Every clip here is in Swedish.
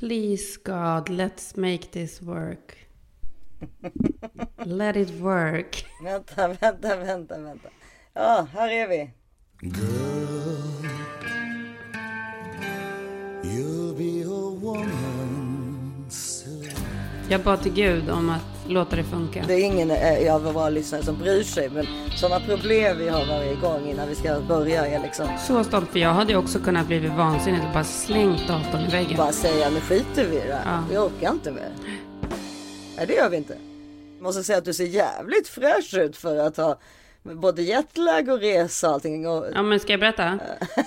Please God, let's make this work. Let it work. Vänta, vänta, vänta, vänta. Ja, här är vi. Girl, you'll be a woman. Jag bad till Gud om att låta det funka. Det är ingen eh, av våra lyssnare som bryr sig, men sådana problem vi har varje gång innan vi ska börja är liksom Så stolt, för jag hade också kunnat bli vansinnig och bara slängt datorn i väggen. bara säga nu skiter vi i det här. Ja. Vi orkar inte mer. Nej, det gör vi inte. Jag måste säga att du ser jävligt fräsch ut för att ha både jetlag och resa och allting. Och... Ja, men ska jag berätta?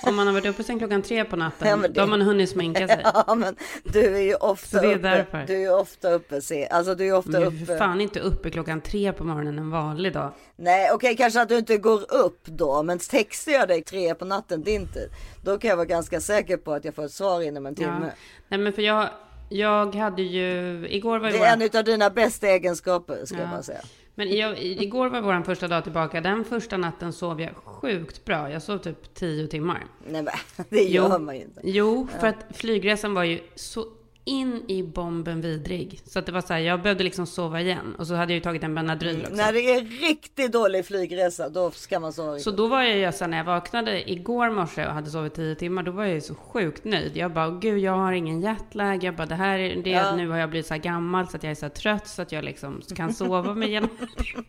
Om man har varit uppe sen klockan tre på natten, Ja, det- då har man hunnit sminka sig. Ja, men du är ju ofta det är uppe. därför. Du är ofta uppe. Se. Alltså du är ofta Men jag är uppe. fan inte uppe klockan tre på morgonen en vanlig dag. Nej, okej, kanske att du inte går upp då, men textar jag dig tre på natten din tid, då kan jag vara ganska säker på att jag får ett svar inom en Ja. timme. Nej, men för jag, jag hade ju, igår var ju Det är en av dina bästa egenskaper, ska jag Ja. bara säga. Men jag, igår var vår första dag tillbaka. Den första natten sov jag sjukt bra. Jag sov typ tio timmar. Nej, men det gör man ju inte. Jo, för att flygresan var ju så in i bomben vidrig. Så att det var så här, jag behövde liksom sova igen. Och så hade jag ju tagit en Benadryl också. När det är riktigt dålig flygresa, då ska man sova. Så då var jag ju så när jag vaknade igår morse och hade sovit tio timmar, då var jag ju så sjukt nöjd. Jag bara, gud, jag har ingen jetlag. Jag bara, det här är det, Ja. nu har jag blivit så här gammal så att jag är så här trött så att jag liksom kan sova mig igenom.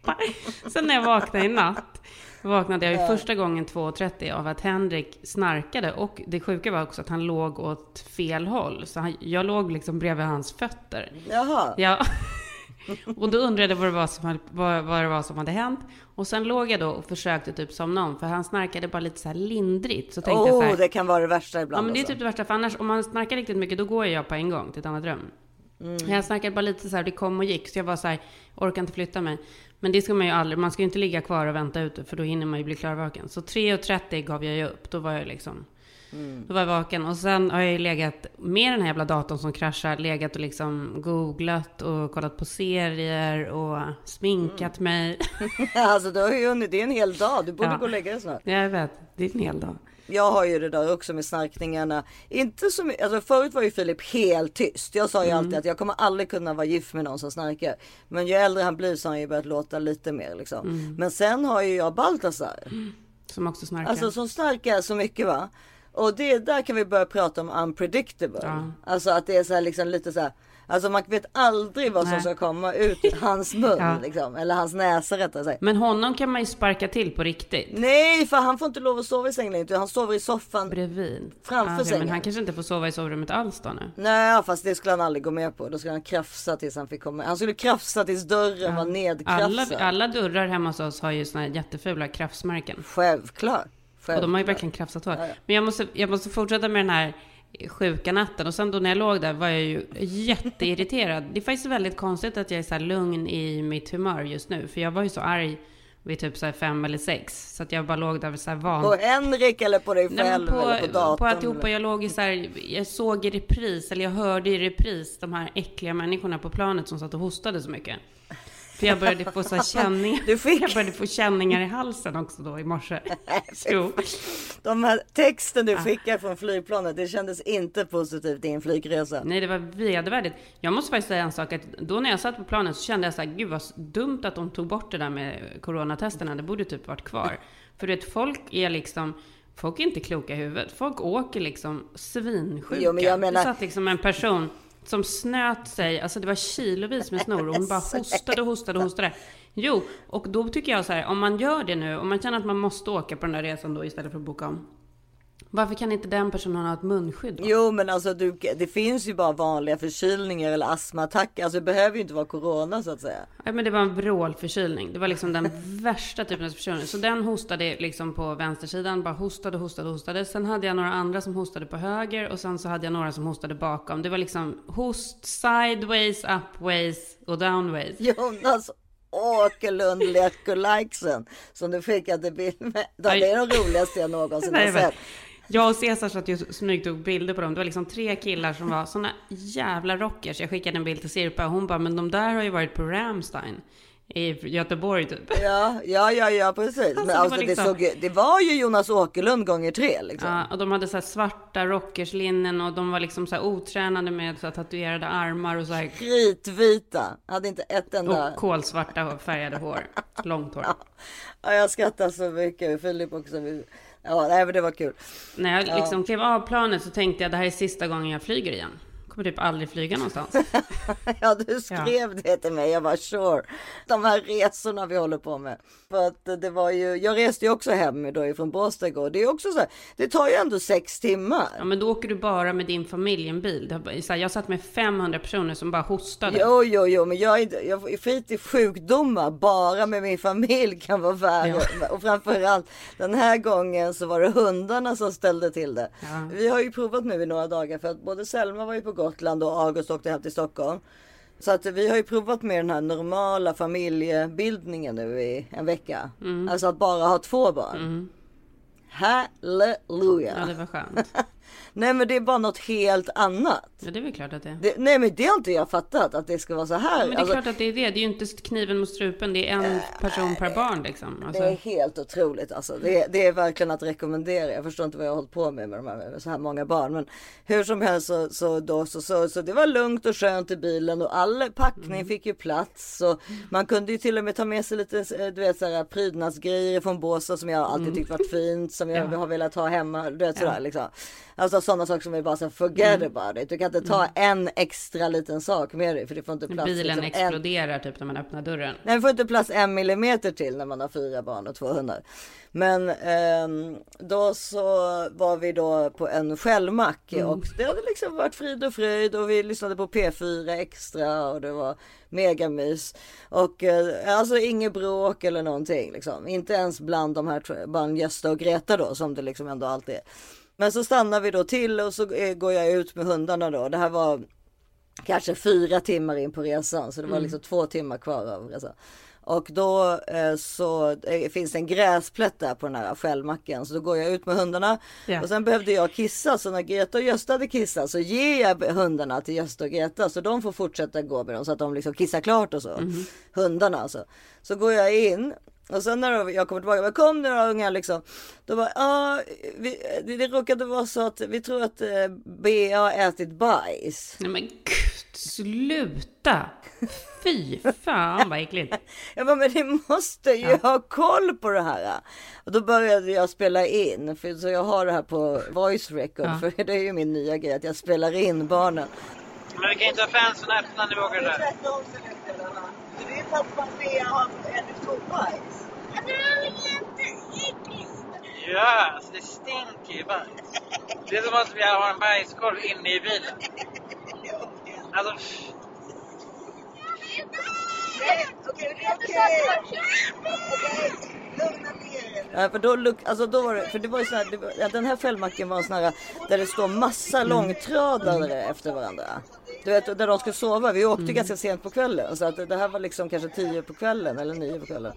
Sen när jag vaknade i natt, vaknade jag ju första gången 2.30 av att Henrik snarkade. Och det sjuka var också att han låg åt fel håll. Så han, jag låg liksom bredvid hans fötter. Jaha. Ja. Och då undrade jag vad det, var som, hade- vad, vad det var som hade hänt. Och sen låg jag då och försökte typ somna om, för han snarkade bara lite så här lindrigt. Så tänkte jag så här, det kan vara det värsta ja ibland. men det är alltså. typ det värsta, för annars om man snarkar riktigt mycket då går jag på en gång till ett annat rum. Mm. Jag snarkade bara lite så här, det kom och gick, så jag var så här, orkar inte flytta mig. Men det ska man ju aldrig, man ska ju inte ligga kvar och vänta ute, för då hinner man ju bli klarvaken. Så 3.30 gav jag ju upp, då var jag liksom Mm. då var jag vaken och sen har jag ju legat med den här jävla datorn som kraschar, legat och liksom googlat och kollat på serier och sminkat Mm. mig. alltså, du har ju hunnit, det är en hel dag. Du borde Ja. gå och lägga dig snart. Jag vet, det är en hel dag. Jag har ju det där också med snarkningarna. Inte så mycket, alltså förut var ju Filip helt tyst. Jag sa ju Mm. alltid att jag kommer aldrig kunna vara gift med någon som snarkar. Men ju äldre han blir så har han ju börjat låta lite mer liksom. Mm. Men sen har ju jag Baltasar. Som också snarkar. Alltså som snarkar så mycket va. Och det där kan vi börja prata om unpredictable. Ja. Alltså att det är så här liksom lite så här. Alltså man vet aldrig vad som Nej. ska komma ut ur hans mun Ja. liksom. Eller hans näsa rättare sagt. Men honom kan man ju sparka till på riktigt. Nej, för han får inte lov att sova i sängen längre, Han sover i soffan. Bredvid. Framför Okej, sängen. Men han kanske inte får sova i sovrummet alls då nu. Nej, fast det skulle han aldrig gå med på. Då skulle han krafsa tills han fick komma. Han skulle krafsa tills dörren var nedkrafsad. Alla, alla dörrar hemma hos oss har ju såna här jättefula krafsmärken. Självklart. Och de har ju Självklart. verkligen krafsat hårt. Men jag måste, jag måste fortsätta med den här sjuka natten. Och sen då när jag låg där var jag ju jätteirriterad. Det är faktiskt väldigt konstigt att jag är så lugn i mitt humör just nu. För jag var ju så arg vid typ så här fem eller sex. Så att jag bara låg där så här van. På Henrik eller på dig Nej, men själv eller på på, datorn. på alltihopa. Jag låg i så här, jag såg i repris, eller jag hörde i repris de här äckliga människorna på planet som satt och hostade så mycket. För jag började få så känningar. Du fick- Jag började få känningar i halsen också då i morse. Jo. De här texten du skickar från flygplanet, det kändes inte positivt i en flygresa. Nej, det var vedervärdigt. Jag måste faktiskt säga en sak, att då när jag satt på planet så kände jag så här, gud vad dumt att de tog bort det där med coronatesterna. Det borde typ varit kvar. För du vet, folk är liksom, folk är inte kloka i huvudet. Folk åker liksom svinsjuka. Jo, men jag menar- Det satt liksom en person som snöt sig, alltså det var kilovis med snor och hon bara hostade och hostade och hostade. Jo, och då tycker jag så här, om man gör det nu, om man känner att man måste åka på den där resan då istället för att boka om. Varför kan inte den personen ha ett munskydd? då? Jo men alltså du, det finns ju bara vanliga förkylningar eller astmaattacker. Alltså det behöver ju inte vara corona så att säga. Ja, men det var en vrålförkylning. Det var liksom den värsta typen av förkylning. Så den hostade liksom på vänstersidan, bara hostade, hostade, hostade. Sen hade jag några andra som hostade på höger och sen så hade jag några som hostade bakom. Det var liksom host sideways, upways och downways. Jonas Åkerlund Lekolikesen som du skickade bild med. Det är de roligaste jag någonsin har sett. Jag och Cesar satt ju och smygtog bilder på dem. Det var liksom tre killar som var såna jävla rockers. Jag skickade en bild till Sirpa och hon bara, men de där har ju varit på Ramstein. i Göteborg typ. Ja, ja, ja, ja precis. Men det alltså, var det, liksom- såg, ju- det var ju Jonas Åkerlund gånger tre liksom. Ja, och de hade så svarta rockerslinnen och de var liksom så här otränade med så här tatuerade armar och så här Kritvita. Hade inte ett enda. och kolsvarta färgade hår. Långt hår. Ja, jag skrattar så mycket. Filip också. Ja, nej, men det var kul. När jag liksom klev av planet så tänkte jag det här är sista gången jag flyger igen. Kommer typ aldrig flyga någonstans. Ja, du skrev det till mig. Jag var sure. De här resorna vi håller på med. För att det var ju, jag reste ju också hem då ifrån Båstad igår. Det är också så här, det tar ju ändå sex timmar. Ja, men då åker du bara med din familj i en bil. Det var så här, Jag satt med 500 personer som bara hostade. Jo, jo, jo, men jag, är jag skiter i sjukdomar. Bara med min familj kan vara värre. Och framförallt den här gången så var det hundarna som ställde till det. Ja. Vi har ju provat nu i några dagar för att både Selma var ju på Gotland och August åkte hem till Stockholm. Så att vi har ju provat med den här normala familjebildningen nu i en vecka. Mm. Alltså att bara ha två barn. Halleluja. Ja, det var skönt. Nej men det är bara något helt annat. Ja, det är väl klart att det är. Det, nej men det har inte jag fattat att det ska vara så här. Men det är Alltså, klart att det är det. Det är ju inte kniven mot strupen. Det är en person per barn liksom. Det är Alltså, helt otroligt alltså. Det är, det är verkligen att rekommendera. Jag förstår inte vad jag har hållit på med med, de här, med så här många barn. Men hur som helst så, så, då, så, så, så det var lugnt och skönt i bilen och all packning fick ju plats. Och man kunde ju till och med ta med sig lite eh, du vet, så här, prydnadsgrejer från Båstad som jag alltid tyckt varit fint. Som jag Ja. har velat ha hemma. Du vet sådär liksom. Alltså sådana saker som vi bara så här, forget about it. Du kan inte ta en extra liten sak med dig för det får inte plats. bilen liksom, en, exploderar typ när man öppnar dörren. Nej, det får inte plats en millimeter till när man har fyra barn och två hundar. Men ehm, då så var vi då på en skällmack och det hade liksom varit frid och fröjd och vi lyssnade på P4 extra och det var megamys. Och eh, alltså inget bråk eller någonting liksom. Inte ens bland de här, bland Gösta och Greta då som det liksom ändå alltid är. Men så stannar vi då till och så eh, går jag ut med hundarna då. Det här var kanske fyra timmar in på resan så det var liksom två timmar kvar av resan. Och då eh, så eh, finns det en gräsplätt där på den här skällmacken så då går jag ut med hundarna Ja. och sen behövde jag kissa så när Greta och Gösta hade kissat så ger jag hundarna till Gösta och Greta så de får fortsätta gå med dem så att de liksom kissar klart och så. Hundarna alltså. Så går jag in och sen när jag kommer tillbaka, men kom nu då unga liksom. Då var ja, vi, det, råkade vara så att vi tror att eh, Bea har ätit bajs. Nej men gud, sluta! Fy fan vad äckligt. Jag bara, men ni måste ju ha koll på det här. Och då började jag spela in, för, så jag har det här på voice record, Ja. för det är ju min nya grej att jag spelar in barnen. Men vi kan inte ha fansen öppna när vi åker där. Att Bea har ätit kobajs. Ja, alltså det stinker ju bajs. Det är som att vi har en bajskorv inne i bilen. Alltså, pff. Okej, Lugna ner er. Ja, för då, alltså då var det, för det var ju så här, det var, ja, den här fällmacken var en sån här där det står massa långtradare efter varandra. Du vet, där de skulle sova. Vi åkte ganska sent på kvällen så att det här var liksom kanske tio på kvällen eller nio på kvällen.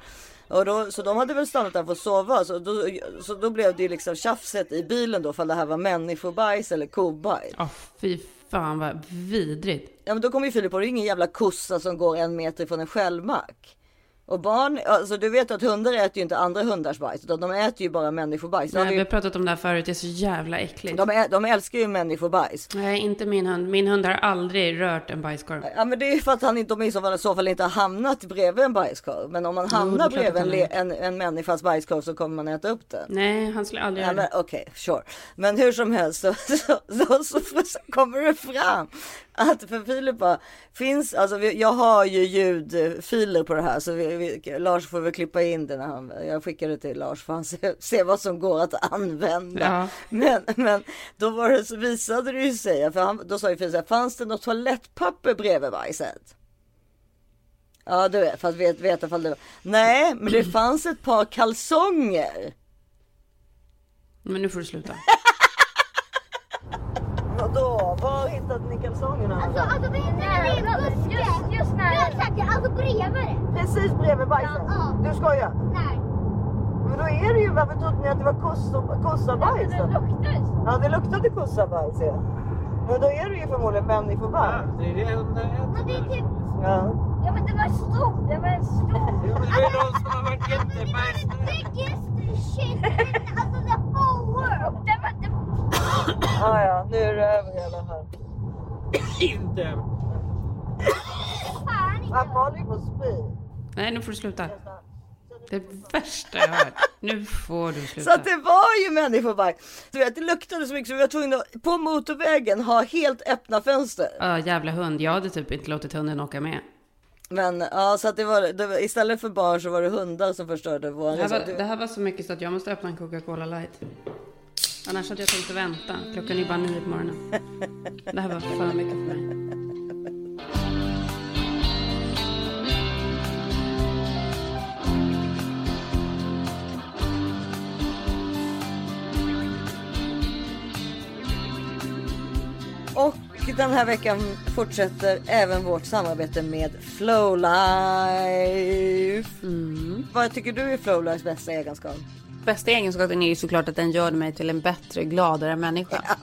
Och då, så de hade väl stannat där för att sova. Så då, så då blev det liksom tjafset i bilen då för det här var människobajs eller kobajs. Ja, fy fan vad vidrigt. Ja men då kommer ju Filip på det är ingen jävla kossa som går en meter från en skällmack. Och barn, alltså du vet att hundar äter ju inte andra hundars bajs utan de äter ju bara människobajs. Nej, har vi ju, har pratat om det här förut, det är så jävla äckligt. de, ä, de älskar ju människobajs. Nej, inte min hund. Min hund har aldrig rört en bajskorv. Ja men det är ju för att han inte, de i så fall, i så fall inte har hamnat bredvid en bajskorv. Men om man hamnar klart bredvid en, en, en människas bajskorv så kommer man äta upp den. Nej, han skulle aldrig Ja, göra det. okej, sure. Men hur som helst så, så, så, så, så kommer det fram att för Filip bara, finns, alltså jag har ju ljudfiler på det här så vi, vi, Lars får väl klippa in det när han, jag skickar det till Lars för han ser, ser vad som går att använda. Ja. Men, men då var det, så visade det ju sig, för han, då sa ju Filip fanns det något toalettpapper bredvid bajset? Ja du vet, för att veta vet ifall det var. Nej, men det fanns ett par kalsonger. Men nu får du sluta. Var hittade ni kalsongerna? Alltså, alltså det är när det är buske. Just, just när... Ja, exakt. Alltså bredvid det. Precis bredvid bajset? Ja. Du skojar? Nej. Men då är det ju, varför trodde ni att det var kossa- kossabajs? Det då? luktar så. Ja, det luktade kossabajs ja. Men då är det ju förmodligen människobajs. det är det hundar äter. Men det är typ... Ja. Ja men det var stor, det var en stor. Det är någon som har varit jättebajsnödig. Biggest shit alltså the whole world. Det var det. Ah, ja, nu är det över i alla fall. Inte. Fan håller ju på att spy. Nej, nu får du sluta. Det är det värsta jag har hört. Nu får du Så sluta. att det var ju människor bara. Du vet, det luktade så mycket så vi var tvungna att på motorvägen ha helt öppna fönster. Ja, jävla hund. Jag hade typ inte låtit hunden åka med. Men ja, så att det var, det var istället för barn så var det hundar som förstörde vår Det här, var, det här var så mycket så att jag måste öppna en Coca-Cola light. Annars hade jag tänkt att vänta. Klockan är bara nio på morgonen. Det här var för mycket för mig. Och den här veckan fortsätter även vårt samarbete med Flowlife. Mm. Vad tycker du är Flowlifes bästa egenskap? Bästa egenskapen är ju såklart att den gör mig till en bättre, gladare människa.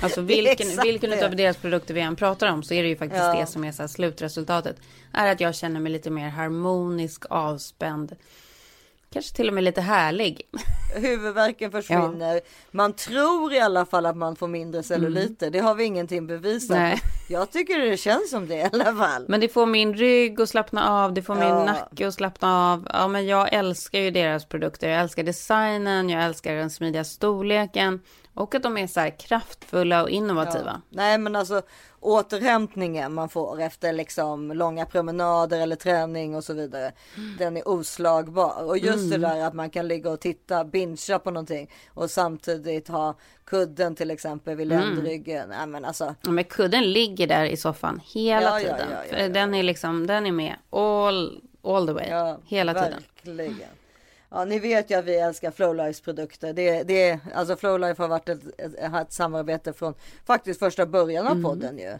Alltså vilken, vilken det. av deras produkter vi än pratar om så är det ju faktiskt Ja. det som är så slutresultatet. Är att jag känner mig lite mer harmonisk, avspänd. Kanske till och med lite härlig. Huvudvärken försvinner. Man tror i alla fall att man får mindre celluliter. Det har vi ingenting bevisat. Mm. Nej. Jag tycker det känns som det i alla fall. Men det får min rygg att slappna av, det får Ja. min nacke att slappna av. Ja, men jag älskar ju deras produkter. Jag älskar designen, jag älskar den smidiga storleken och att de är så här kraftfulla och innovativa. Nej men alltså återhämtningen man får efter liksom långa promenader eller träning och så vidare. Den är oslagbar. Och just det där att man kan ligga och titta, bingea på någonting och samtidigt ha kudden till exempel vid ländryggen. Nej men alltså. Ja, Men kudden ligger där i soffan hela Ja, ja, tiden. ja, ja, ja. Den är liksom, den är med all, all the way. Ja, hela tiden. Ja, ni vet ju att vi älskar Flowlifes produkter. Det, det, alltså Flowlife har varit ett, ett, ett samarbete från faktiskt första början av Mm. podden ju.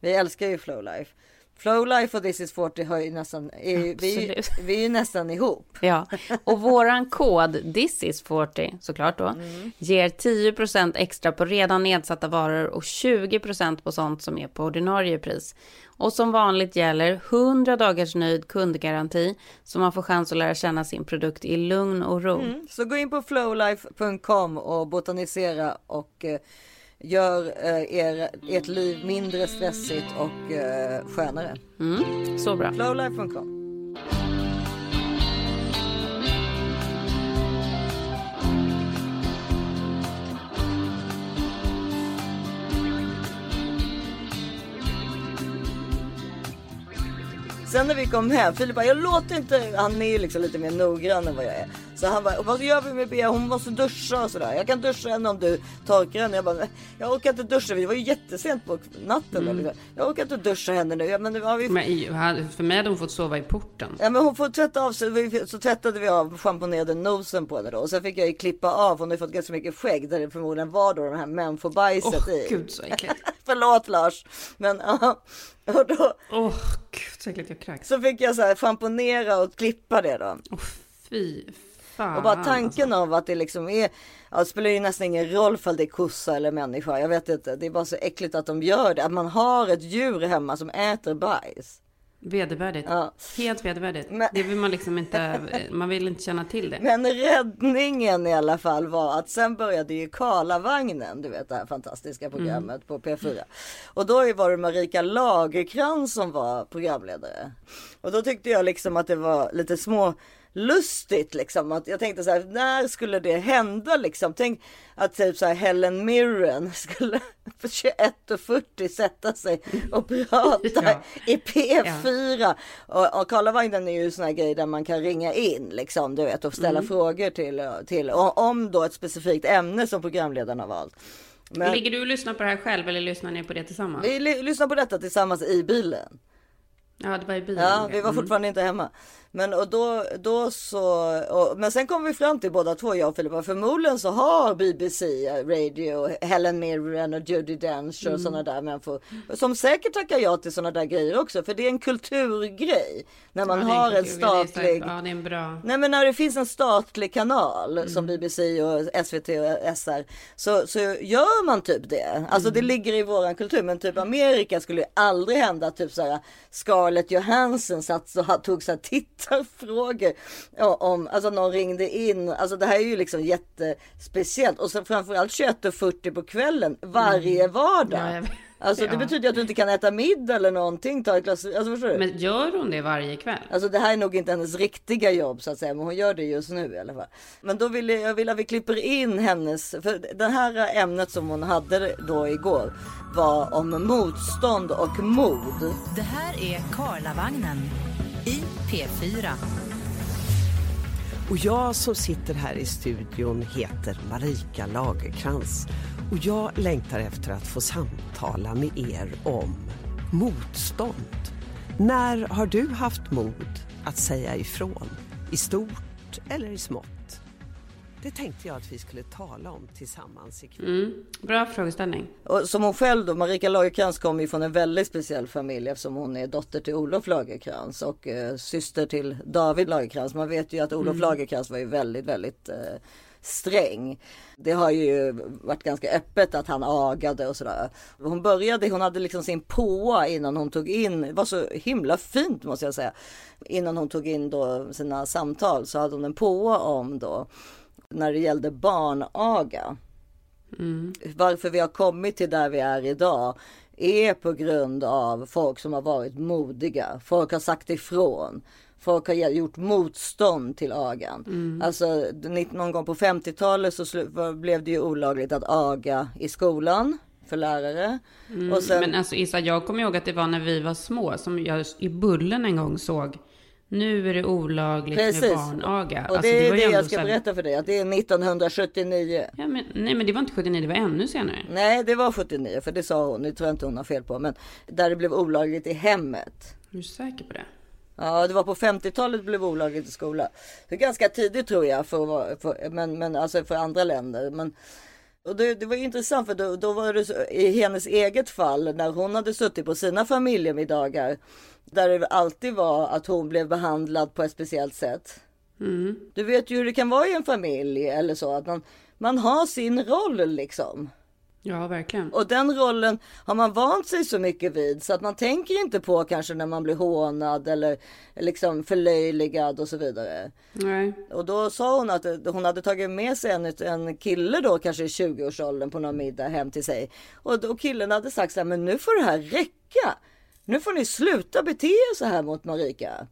Vi älskar ju Flowlife. Flowlife och This is 40 har ju nästan, är, ju- vi, är ju- vi är ju nästan ihop. Ja, och våran kod this is 40 såklart då ger 10% extra på redan nedsatta varor och 20% på sånt som är på ordinarie pris. Och som vanligt gäller 100 dagars nöjd kundgaranti så man får chans att lära känna sin produkt i lugn och ro. Så gå in på flowlife.com och botanisera och eh, gör eh, er, ert liv mindre stressigt och eh, skönare. Mm, så bra. Flowlife.com. Sen när vi kom hem, Filip bara, jag låter inte, han är ju liksom lite mer noggrann än vad jag är. Så han bara, vad gör vi med Bea? Hon måste duscha och sådär. Jag kan duscha henne om du torkar henne. Jag bara, "Nej, jag orkar inte duscha. Det var ju jättesent på natten. liksom. Jag orkar inte duscha henne nu. Ja, men nu har vi Men för mig hade hon fått sova i porten. Ja men hon får tvätta av sig, så tvättade vi av schamponerade nosen på henne då. Och sen fick jag ju klippa av, hon har ju fått ganska mycket skägg där det förmodligen var då det här människobajset Åh i. gud så äckligt. Förlåt Lars. Men ja. Och då Åh gud så äckligt jag kräks. så fick jag så här schamponera och klippa det då. Åh fy fan. Och bara alltså. tanken av att det liksom är, ja, det spelar ju nästan ingen roll för det är kossa eller människa. Jag vet inte, det är bara så äckligt att de gör det. Att man har ett djur hemma som äter bajs. Vedervärdigt. Ja. Helt vedervärdigt. Men- Det vill man liksom inte, man vill inte känna till det. Men räddningen i alla fall var att sen började ju Karlavagnen, du vet det här fantastiska programmet på P4. Och då var det Marika Lagerkrans som var programledare. Och då tyckte jag liksom att det var lite små lustigt liksom att jag tänkte så här när skulle det hända liksom tänk att typ så här Helen Mirren skulle på 21.40 sätta sig och prata Ja. i P4 och, och Karlavagnen är ju sån här grej där man kan ringa in liksom du vet och ställa frågor till, till och, om då ett specifikt ämne som programledaren har valt. Men Ligger du och lyssnar på det här själv eller lyssnar ni på det tillsammans? vi ly- lyssnar på detta tillsammans i bilen. Ja, det var i bilen. Ja, vi var Mm. fortfarande inte hemma. Men och då, då så, och, men sen kom vi fram till båda två, jag och Filippa, förmodligen så har BBC Radio, Helen Mirren och Judi Dench och Mm. sådana där människor som säkert tackar ja till sådana där grejer också, för det är en kulturgrej när man Ja, har en kultur, så- statlig Ja, det är en bra. Nej men när det finns en statlig kanal Mm. som BBC och SVT och SR så, så gör man typ det. Alltså Mm. det ligger i våran kultur men typ Amerika skulle aldrig hända typ såhär Scarlett Johansson satt och tog så här tittarfrågor ja, om, alltså någon ringde in. Alltså det här är ju liksom jättespeciellt och så framförallt 21.40 på kvällen varje vardag. Mm. Ja, jag vet. Alltså det Ja. betyder ju att du inte kan äta middag eller någonting, ta ett glas, alltså förstår du? Men gör hon det varje kväll? Alltså det här är nog inte hennes riktiga jobb så att säga, men hon gör det just nu i alla fall. Men då vill jag, jag vill att vi klipper in hennes, för det här ämnet som hon hade då igår var om motstånd och mod. Det här är Karlavagnen i P4. Och jag som sitter här i studion heter Marika Lagerkrans och jag längtar efter att få samtala med er om motstånd. När har du haft mod att säga ifrån? I stort eller i smått? Det tänkte jag att vi skulle tala om tillsammans ikväll. Mm. Bra frågeställning. Och som hon själv då, Marika Lagerkrans kommer ju från en väldigt speciell familj eftersom hon är dotter till Olof Lagerkrans och eh, syster till David Lagerkrans. Man vet ju att Olof Lagerkrans var ju väldigt, väldigt eh, sträng. Det har ju varit ganska öppet att han agade och sådär. Hon började, hon hade liksom sin påa innan hon tog in, det var så himla fint måste jag säga. Innan hon tog in då sina samtal så hade hon en påa om då när det gällde barnaga varför vi har kommit till där vi är idag är på grund av folk som har varit modiga. Folk har sagt ifrån. Folk har gjort motstånd till agan. Alltså ni- någon gång på 50-talet så blev det ju olagligt att aga i skolan för lärare. Och sen, Men alltså Issa, jag kommer ihåg att det var när vi var små som jag i Bullen en gång såg. Nu är det olagligt med Precis. barnaga. och Alltså, det är det, jag ska här- berätta för dig. Att det är 1979. Ja, men, nej, men det var inte 79, det var ännu senare. Nej, det var 79 för det sa hon. Det tror jag inte hon har fel på. Men där det blev olagligt i hemmet. Är du säker på det? Ja, det var på 50-talet blev olagligt i skola. Det är ganska tidigt tror jag, för, för, men, men alltså för andra länder. Men, och det, det var intressant för då, då var det så, i hennes eget fall när hon hade suttit på sina familjemiddagar. Där det alltid var att hon blev behandlad på ett speciellt sätt. Du vet ju hur det kan vara i en familj eller så. Att man, man har sin roll liksom. Ja, verkligen. Och den rollen har man vant sig så mycket vid så att man tänker inte på kanske när man blir hånad eller liksom förlöjligad och så vidare. Nej. Och då sa hon att hon hade tagit med sig en, en kille då kanske i 20-årsåldern på någon middag hem till sig. Och då killen hade sagt så här, men nu får det här räcka. Nu får ni sluta bete er så här mot Marika.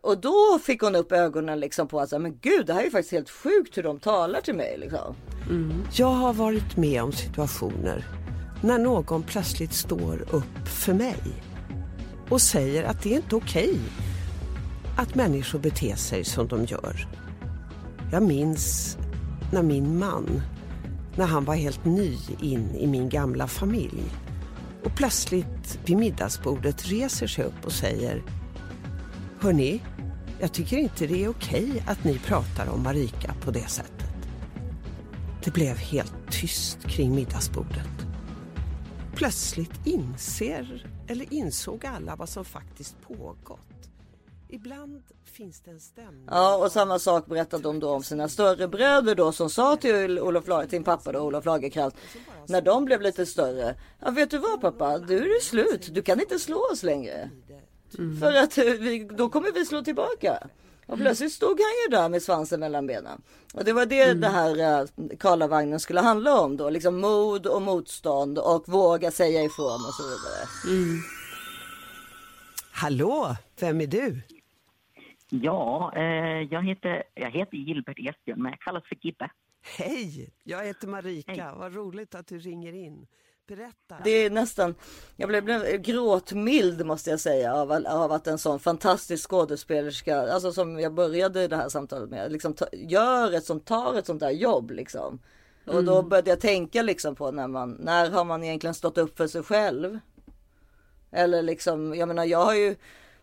Och då fick hon upp ögonen liksom på att, men gud det här är faktiskt helt sjukt hur de talar till mig liksom. Jag har varit med om situationer när någon plötsligt står upp för mig och säger att det är inte okej att människor beter sig som de gör. Jag minns när min man, när han var helt ny in i min gamla familj och plötsligt vid middagsbordet reser sig upp och säger Hörni, jag tycker inte det är okej att ni pratar om Marika på det sättet. Det blev helt tyst kring middagsbordet. Plötsligt inser, eller insåg alla vad som faktiskt pågått. Ibland finns det en stämning. Ja, och samma sak berättade de då om sina större bröder då som sa till Olof Lager, sin pappa då, Olof Lagercrantz, när de blev lite större. Ja, vet du vad pappa, du är det slut. Du kan inte slå oss längre. För att eh, vi, då kommer vi slå tillbaka. Och plötsligt stod han ju där med svansen mellan benen. Och det var det det här uh, Karlavagnen skulle handla om då. Liksom mod och motstånd och våga säga ifrån och så vidare. Hallå, vem är du? Ja, eh, jag, heter, jag heter Gilbert Esbjörn, men jag kallas för Gibbe. Hej, jag heter Marika. Vad roligt att du ringer in. Berätta. Det är nästan, jag blev, blev gråtmild måste jag säga av, av att en sån fantastisk skådespelerska, alltså som jag började det här samtalet med, liksom ta, gör ett sånt, tar ett sånt där jobb liksom. Och då började jag tänka liksom på när man, när har man egentligen stått upp för sig själv? Eller liksom, jag menar jag har ju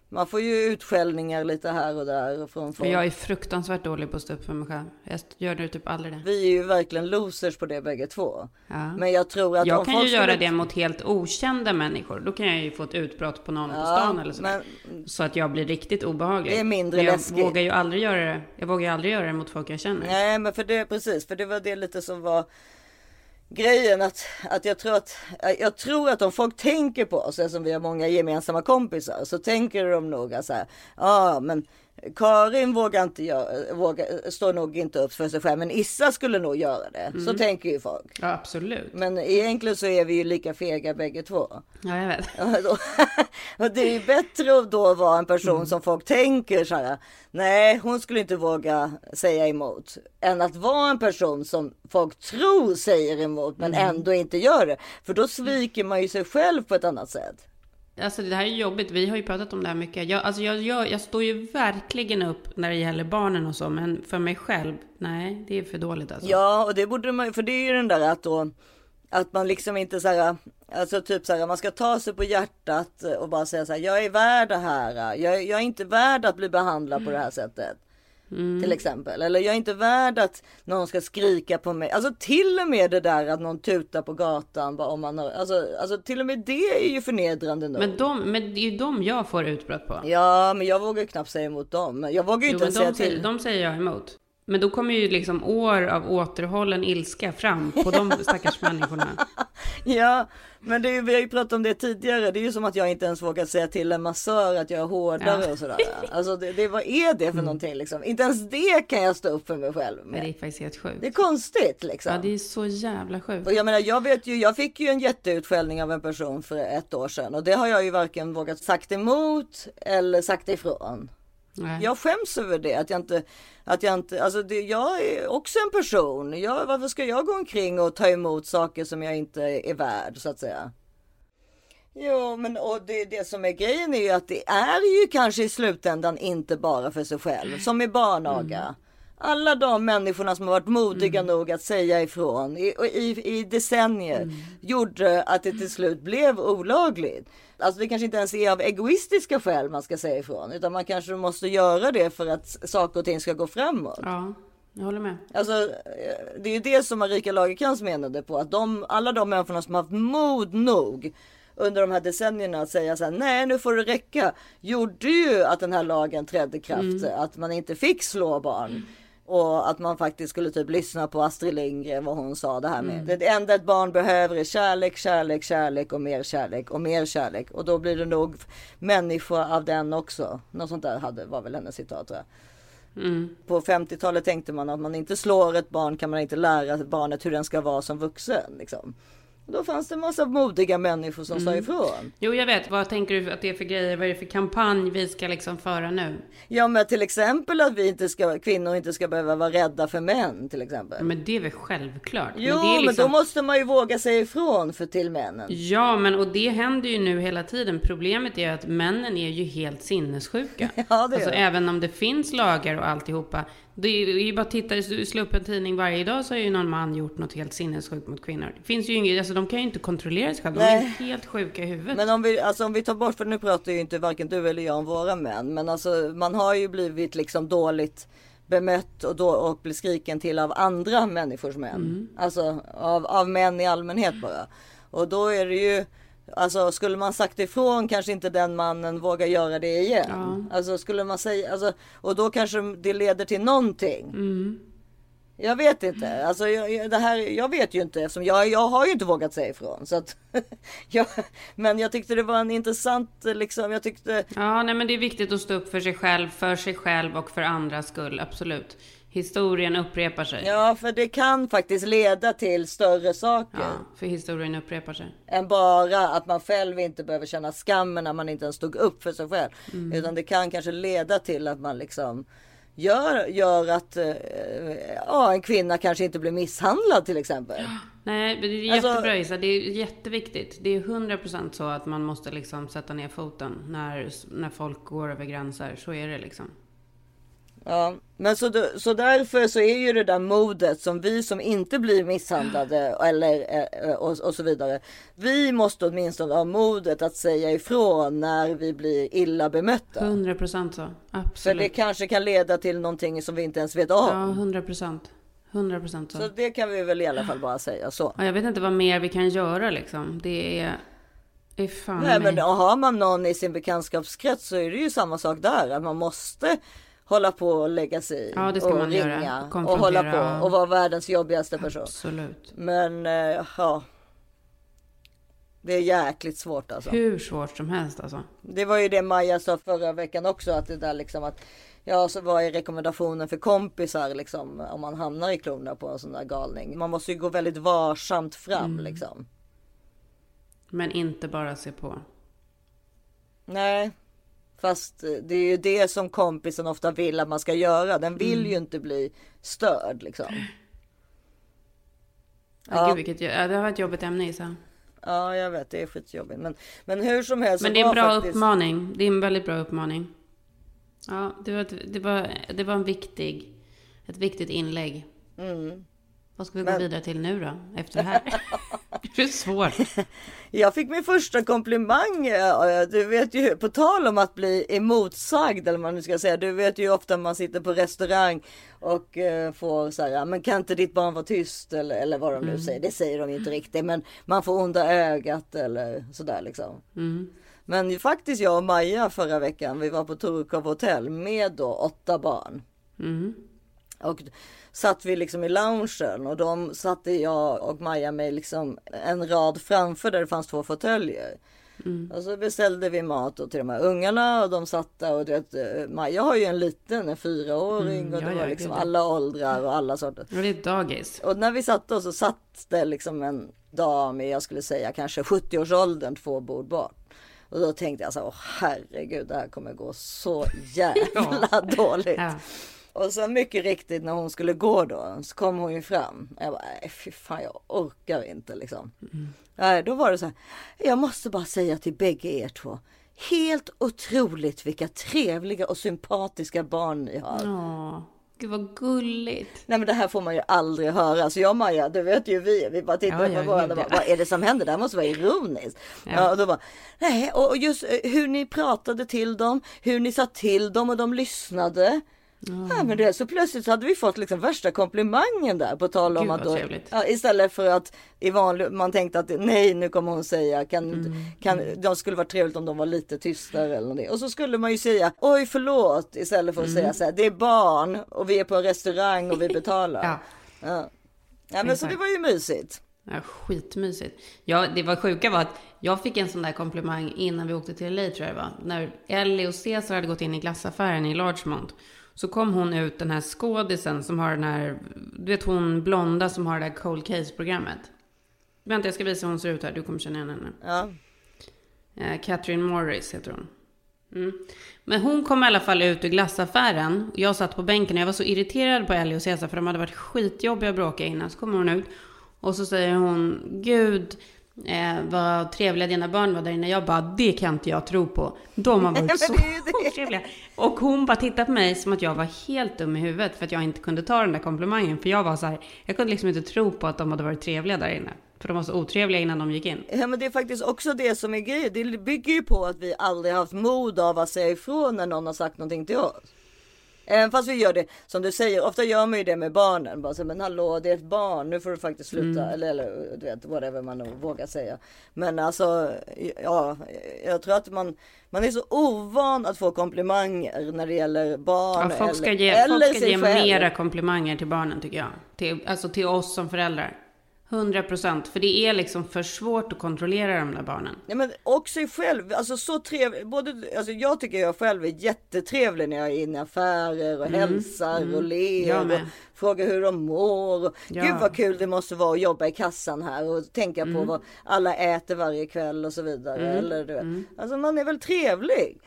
Man får ju utskällningar lite här och där från folk. jag är fruktansvärt dålig på att stå upp för mig själv. Jag gör det typ aldrig det. Vi är ju verkligen losers på det bägge två. Ja. Men jag tror att Jag kan ju göra det mot helt okända människor. Då kan jag ju få ett utbrott på någon på Ja, stan eller sådär. men- Så att jag blir riktigt obehaglig. Det är mindre men jag läskigt. vågar ju aldrig göra det. Jag vågar ju aldrig göra det mot folk jag känner. Nej men för det precis, för det var det lite som var grejen att, att jag tror att jag tror att om folk tänker på oss, eftersom vi har många gemensamma kompisar, så tänker de nog så här, ja men Karin vågar inte göra, vågar, står nog inte upp för sig själv, men Issa skulle nog göra det. Så tänker ju folk. Ja, absolut. Men egentligen så är vi ju lika fega bägge två. Ja, jag vet. Och det är ju bättre att då vara en person Mm. som folk tänker så här. Nej, hon skulle inte våga säga emot. Än att vara en person som folk tror säger emot men Mm. ändå inte gör det. För då sviker man ju sig själv på ett annat sätt. Alltså det här är jobbigt. Vi har ju pratat om det här mycket. Jag, alltså jag, jag, jag står ju verkligen upp när det gäller barnen och så. Men för mig själv, nej, det är för dåligt alltså. Ja, och det borde man för det är ju den där att då att man liksom inte så här, alltså typ så här, man ska ta sig på hjärtat och bara säga så här, jag är värd det här, jag, jag är inte värd att bli behandlad på det här sättet. Till exempel. Eller jag är inte värd att någon ska skrika på mig. Alltså till och med det där att någon tutar på gatan. Bara om man har, alltså, alltså till och med det är ju förnedrande nog. Men, de, men det är ju de jag får utbrott på. Ja, men jag vågar knappt säga emot dem. Jag vågar ju Jo, inte men ens säga till. de säger jag emot. Men då kommer ju liksom år av återhållen ilska fram på de stackars människorna. Ja, men det är, vi har ju pratat om det tidigare. Det är ju som att jag inte ens vågar säga till en massör att jag är hårdare Ja. Mm. och sådär. Alltså det, det, vad är det för någonting liksom? Inte ens det kan jag stå upp för mig själv Men det är med. faktiskt helt sjukt. Det är konstigt liksom. Ja, det är så jävla sjukt. Och jag menar, jag vet ju, jag fick ju en jätteutskällning av en person för ett år sedan och det har jag ju varken vågat sagt emot eller sagt ifrån. Nej. Jag skäms över det, att jag inte, att jag inte, alltså det, jag är också en person. Jag, varför ska jag gå omkring och ta emot saker som jag inte är värd så att säga? Jo, men och det, det som är grejen är ju att det är ju kanske i slutändan inte bara för sig själv, som i barnaga. Alla de människorna som har varit modiga nog att säga ifrån i, i, i decennier gjorde att det till slut blev olagligt. Alltså det kanske inte ens är av egoistiska skäl man ska säga ifrån, utan man kanske måste göra det för att saker och ting ska gå framåt. Ja, jag håller med. Alltså, eh, det är ju det som Marika Lagercrantz menade på att de, alla de människorna som haft mod nog under de här decennierna att säga så här, nej nu får det räcka, gjorde ju att den här lagen trädde i kraft, att man inte fick slå barn. Och att man faktiskt skulle typ lyssna på Astrid Lindgren vad hon sa det här med. Det enda ett barn behöver är kärlek, kärlek, kärlek och mer kärlek och mer kärlek. Och då blir det nog människa av den också. Något sånt där hade, var väl hennes citat tror jag. Mm. På 50-talet tänkte man att man inte slår ett barn kan man inte lära barnet hur den ska vara som vuxen. Liksom. Och Då fanns det en massa modiga människor som Mm. sa ifrån. Jo, jag vet. Vad tänker du att det är för grejer? Vad är det för kampanj vi ska liksom föra nu? Ja men till exempel att vi inte ska, kvinnor inte ska behöva vara rädda för män till exempel. Men det är väl självklart. jo men, det är men liksom... då måste man ju våga säga ifrån för till männen. Ja, men och det händer ju nu hela tiden. Problemet är att männen är ju helt sinnessjuka. Ja, det är alltså de. även om det finns lagar och alltihopa. Det är det är ju bara att titta, du slår upp en tidning varje dag så har ju någon man gjort något helt sinnessjukt mot kvinnor. Det finns ju inget, alltså de kan ju inte kontrollera sig själva. De är helt sjuka i huvudet. Men om vi, alltså om vi tar bort, för nu pratar ju inte varken du eller jag om våra män. Men alltså man har ju blivit liksom dåligt bemött och, då, och blir skriken till av andra människors män. Alltså av, av män i allmänhet bara. Och då är det ju, alltså skulle man sagt ifrån kanske inte den mannen vågar göra det igen. Ja. Alltså skulle man säga, alltså, och då kanske det leder till någonting. Jag vet inte. Alltså, jag- det här, jag vet ju inte eftersom jag, jag har ju inte vågat säga ifrån. Så att, jag, men jag tyckte det var en intressant, liksom, jag tyckte Ja, nej men det är viktigt att stå upp för sig själv, för sig själv och för andras skull. Absolut. Historien upprepar sig. Ja, för det kan faktiskt leda till större saker. Ja, för historien upprepar sig. Än bara att man själv inte behöver känna skammen när man inte ens stod upp för sig själv. Utan det kan kanske leda till att man liksom gör, gör att eh, ja, en kvinna kanske inte blir misshandlad till exempel. Nej, men det är Alltså- jättebra Isa. Det är jätteviktigt. Det är 100% så att man måste liksom sätta ner foten när, när folk går över gränser. Så är det liksom. Ja, men så, så därför så är ju det där modet som vi som inte blir misshandlade eller eh, och, och så vidare. Vi måste åtminstone ha modet att säga ifrån när vi blir illa bemötta. 100 procent så. För Absolut. det kanske kan leda till någonting som vi inte ens vet om. Ja, 100 procent. 100 procent så. Så det kan vi väl i alla fall bara säga så. Ja, jag vet inte vad mer vi kan göra liksom. Det är... fan Nej men har man någon i sin bekantskapskrets så är det ju samma sak där. Att man måste hålla på och lägga sig i Ja, det ska och man göra. ringa och Konfrontera, hålla på och vara världens jobbigaste person. Absolut. Men eh, ja. Det är jäkligt svårt alltså. Hur svårt som helst alltså. Det var ju det Maja sa förra veckan också att det där liksom att Ja, så vad är rekommendationen för kompisar liksom om man hamnar i klorna på en sån där galning? Man måste ju gå väldigt varsamt fram Mm. liksom. Men inte bara se på. Nej, fast eh, det är ju det som kompisen ofta vill att man ska göra. Den vill ju inte bli störd liksom. Ja. Gud, vilket, ja, det var ett jobbigt ämne Isa. Ja, jag vet, det är skitjobbigt. Men, men hur som helst. Men det är en bra faktiskt- uppmaning. Det är en väldigt bra uppmaning. Ja, det var, ett- det var, det var en viktig, ett viktigt inlägg. Vad ska vi gå Men- vidare till nu då? Efter det här? det är svårt. Jag fick min första komplimang. eh, Du vet ju, på tal om att bli emotsagd eller vad man nu ska säga. Du vet ju ofta man sitter på restaurang och eh, får så här, men kan inte ditt barn vara tyst eller, eller vad de nu säger. Det säger de inte riktigt, men man får onda ögat eller sådär liksom. Men faktiskt jag och Maja förra veckan, vi var på Torekov hotell med då åtta barn. Och satt vi liksom i loungen och de satte jag och Maja med liksom en rad framför där det fanns två fåtöljer. Och så beställde vi mat till de här ungarna och de satt där och vet, eh, Maja har ju en liten, en fyraåring och ja, det ja, var liksom ja. alla åldrar och alla sorter. Och det är dagis. Och när vi satt då så satt det liksom en dam i, jag skulle säga kanske 70-årsåldern, två bord bort. Och då tänkte jag så här, åh herregud, det här kommer gå så jävla dåligt. Ja. Och så mycket riktigt när hon skulle gå då så kom hon ju fram. Jag bara, nej fy fan jag orkar inte liksom. Nej, då var det så här. Jag måste bara säga till bägge er två. Helt otroligt vilka trevliga och sympatiska barn ni har. Åh, gud vad gulligt. Nej men det här får man ju aldrig höra. Så jag och Maja, det vet ju vi. Vi bara tittar Ja, på varandra bara, vad är det som händer? Det här måste vara ironiskt. Ja. Ja. och då bara, nej och just eh, hur ni pratade till dem, hur ni sa till dem och de lyssnade. Ja, men det, så plötsligt så hade vi fått liksom värsta komplimangen där på tal om Gud, att då, ja, istället för att i vanlig, man tänkte att nej nu kommer hon säga kan, Mm. kan de skulle vara trevligt om de var lite tystare eller någonting. Och så skulle man ju säga oj förlåt istället för att Mm. säga så här det är barn och vi är på en restaurang och vi betalar. Ja. Ja. Ja men så det var ju mysigt. Ja, skitmysigt. Ja, det var sjuka var att jag fick en sån där komplimang innan vi åkte till LA tror jag det var. När Ellie och Cesar hade gått in i glassaffären i Largemont. Så kom hon ut, den här skådisen som har den här, du vet hon blonda som har det här cold case-programmet. Vänta, jag ska visa hur hon ser ut här, du kommer känna igen henne. Ja. Eh, Catherine Morris heter hon. Mm. Men hon kom i alla fall ut ur glassaffären. Jag satt på bänken och jag var så irriterad på Ellie och Cesar för de hade varit skitjobbiga att bråka innan. Så kommer hon ut och så säger hon Gud eh, vad trevliga dina barn var där inne. Jag bara det kan inte jag tro på. De har varit så trevliga. Och hon bara tittade på mig som att jag var helt dum i huvudet för att jag inte kunde ta den där komplimangen. För jag var så här, jag kunde liksom inte tro på att de hade varit trevliga där inne. För de var så otrevliga innan de gick in. Ja men det är faktiskt också det som är grejen. Det bygger ju på att vi aldrig haft mod av att säga ifrån när någon har sagt någonting till oss. Även fast vi gör det som du säger, ofta gör man ju det med barnen. Bara så, men hallå det är ett barn, nu får du faktiskt sluta. Eller, eller du vet, whatever man vågar säga. Men alltså, ja, jag tror att man, man är så ovan att få komplimanger när det gäller barn. Ja, folk ska eller, ge, eller folk ska ge själv. mera komplimanger till barnen tycker jag. Till, alltså till oss som föräldrar. 100 procent. För det är liksom för svårt att kontrollera de där barnen. Ja, men och sig själv, alltså så trevlig. Både, alltså jag tycker jag själv är jättetrevlig när jag är inne i affärer och hälsar och ler Mm, och frågar hur de mår. Och, Ja. Gud vad kul det måste vara att jobba i kassan här och tänka Mm. på vad alla äter varje kväll och så vidare. Eller, du vet. Alltså man är väl trevlig.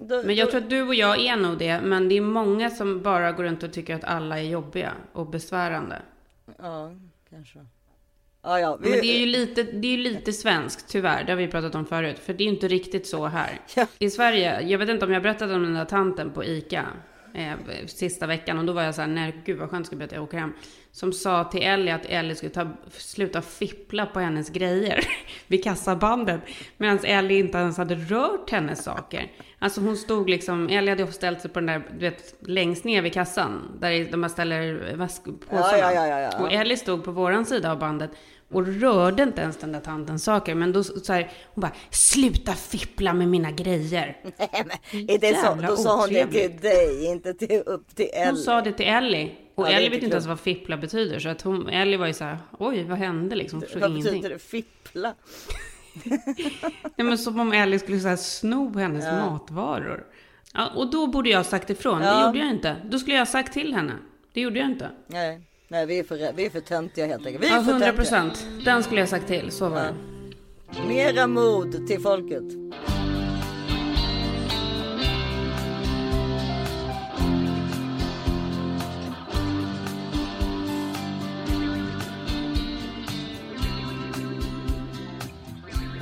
Då- Mm. Men jag då- tror att du och jag är nog det. Men det är många som bara går runt och tycker att alla är jobbiga och besvärande. Ja, kanske. Ja, ja. Vi, Men det är ju lite, det är ju lite svenskt, tyvärr. Det har vi pratat om förut. För det är ju inte riktigt så här. Ja. I Sverige, jag vet inte om jag berättade om den där tanten på ICA. Eh, sista veckan. Och då var jag så här, nej gud vad skönt det ska bli att jag åker hem. Som sa till Ellie att Ellie skulle ta, sluta fippla på hennes grejer vid kassabandet. Medan Ellie inte ens hade rört hennes saker. Alltså hon stod liksom, Ellie hade ju ställt sig på den där, du vet, längst ner vid kassan. Där de ställer väskpåsarna. Ja, ja, ja, ja. Och Ellie stod på våran sida av bandet. Och rörde inte ens den där tantens saker. Men då så här, hon bara, sluta fippla med mina grejer. Nej, men, är det så, då sa hon det till dig, inte till, upp till Ellie. Hon sa det till Ellie. Och Ja, det Ellie inte vet inte ens klokt. vad fippla betyder. Så att hon, Ellie var ju så här, oj vad hände liksom? Hon Vad ingenting. betyder det? Fippla? Nej, men som om Ellie skulle så här, sno hennes matvaror. Ja, och då borde jag ha sagt ifrån. Det Ja. gjorde jag inte. Då skulle jag ha sagt till henne. Det gjorde jag inte. Nej, nej vi, är för, vi är för töntiga helt enkelt. Vi är Ja, för 100 töntiga. procent. Den skulle jag sagt till. Så var det. Mera mod till folket.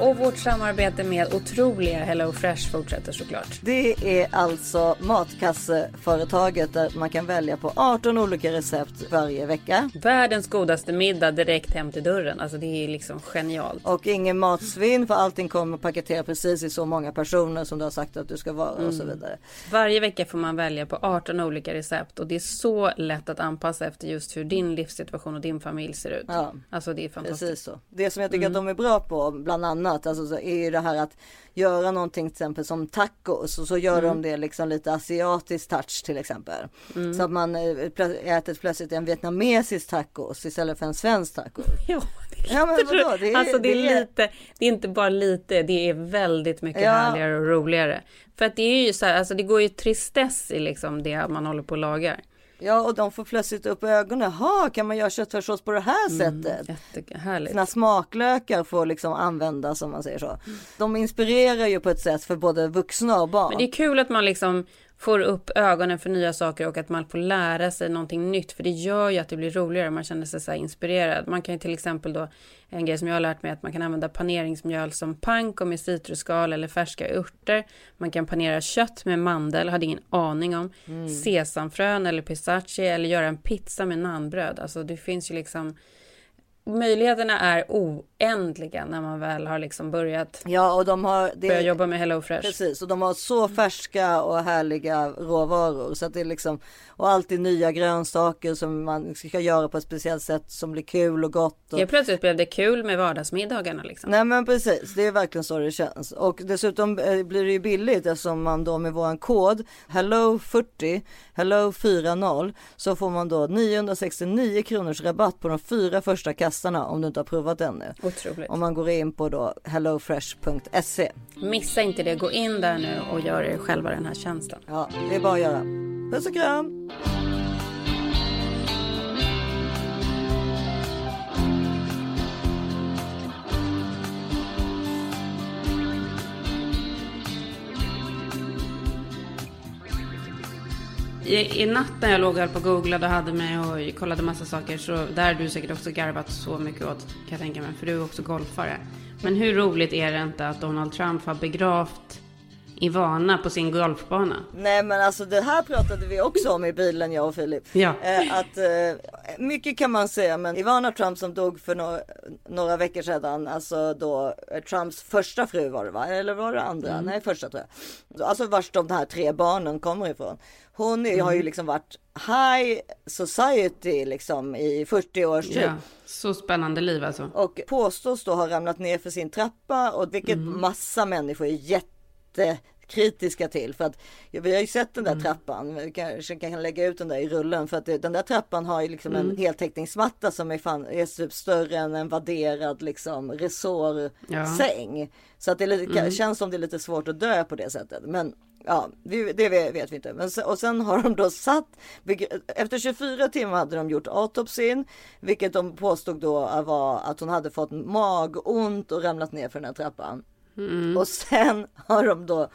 Och vårt samarbete med otroliga Hello Fresh fortsätter såklart. Det är alltså matkasseföretaget där man kan välja på 18 olika recept varje vecka. Världens godaste middag direkt hem till dörren. Alltså det är liksom genialt. Och ingen matsvinn för allting kommer paketerat precis i så många personer som du har sagt att du ska vara och så Mm. vidare. Varje vecka får man välja på 18 olika recept och det är så lätt att anpassa efter just hur din livssituation och din familj ser ut. Ja. Alltså det är fantastiskt. Precis så. Det som jag tycker Mm. att de är bra på bland annat alltså, så är ju det här att göra någonting till exempel som tacos och så gör Mm. de det liksom lite asiatisk touch till exempel. Så att man eh, äter plötsligt en vietnamesisk tacos istället för en svensk tacos. Ja, Ja, men vadå? Det är- alltså det är, det är- lite, det är inte bara lite, det är väldigt mycket Ja. härligare och roligare. För att det är ju så här, alltså det går ju tristess i liksom det man håller på och lagar. Ja och de får plötsligt upp ögonen. Ha, kan man göra köttfärssås på det här Mm, sättet? Jättehärligt. Sina smaklökar får liksom användas som man säger så. De inspirerar ju på ett sätt för både vuxna och barn. Men det är kul att man liksom får upp ögonen för nya saker och att man får lära sig någonting nytt. För det gör ju att det blir roligare. Man känner sig så här inspirerad. Man kan ju till exempel då, en grej som jag har lärt mig, att man kan använda paneringsmjöl som panko med citrusskal eller färska örter. Man kan panera kött med mandel, hade ingen aning om. Sesamfrön eller pistache eller göra en pizza med naanbröd. Alltså det finns ju liksom Möjligheterna är oändliga när man väl har liksom börjat Ja och de har... Det, börja jobba med Hello Fresh. Precis, och de har så färska och härliga råvaror så att det är liksom och alltid nya grönsaker som man ska göra på ett speciellt sätt som blir kul och gott. Och, Helt plötsligt blev det kul med vardagsmiddagarna liksom. Nej men precis, det är verkligen så det känns. Och dessutom eh, blir det ju billigt eftersom man då med våran kod HELLO40, HELLO40 så får man då 969 kronors rabatt på de fyra första kassarna om du inte har provat den nu. Otroligt. Om man går in på då hellofresh.se. Missa inte det. Gå in där nu och gör er själva den här tjänsten. Ja, det är bara att göra. Puss och kram! I, I natt när jag låg här på googlade och hade mig och kollade massa saker så där har du säkert också garvat så mycket åt kan jag tänka mig för du är också golfare. Men hur roligt är det inte att Donald Trump har begravt Ivana på sin golfbana? Nej men alltså det här pratade vi också om i bilen jag och Filip. Ja. Eh, att eh, mycket kan man säga men Ivana Trump som dog för några, några veckor sedan, alltså då eh, Trumps första fru var det va? Eller var det andra? Nej första tror jag. Alltså vars de här tre barnen kommer ifrån. Hon är, har ju liksom varit high society liksom i 40 års tid. Ja, så spännande liv alltså. Och påstås då ha ramlat ner för sin trappa och vilket massa människor är jättekritiska till. För att ja, vi har ju sett den där trappan, vi kanske kan lägga ut den där i rullen. För att det, den där trappan har ju liksom en heltäckningsmatta som är, fan, är typ större än en vadderad liksom resårsäng. Så att det lite, känns som det är lite svårt att dö på det sättet. Men Ja, vi, det vet vi inte. Men, och sen har de då satt, efter 24 timmar hade de gjort autopsin, vilket de påstod då var att hon hade fått magont och ramlat ner för den här trappan. Och sen har de då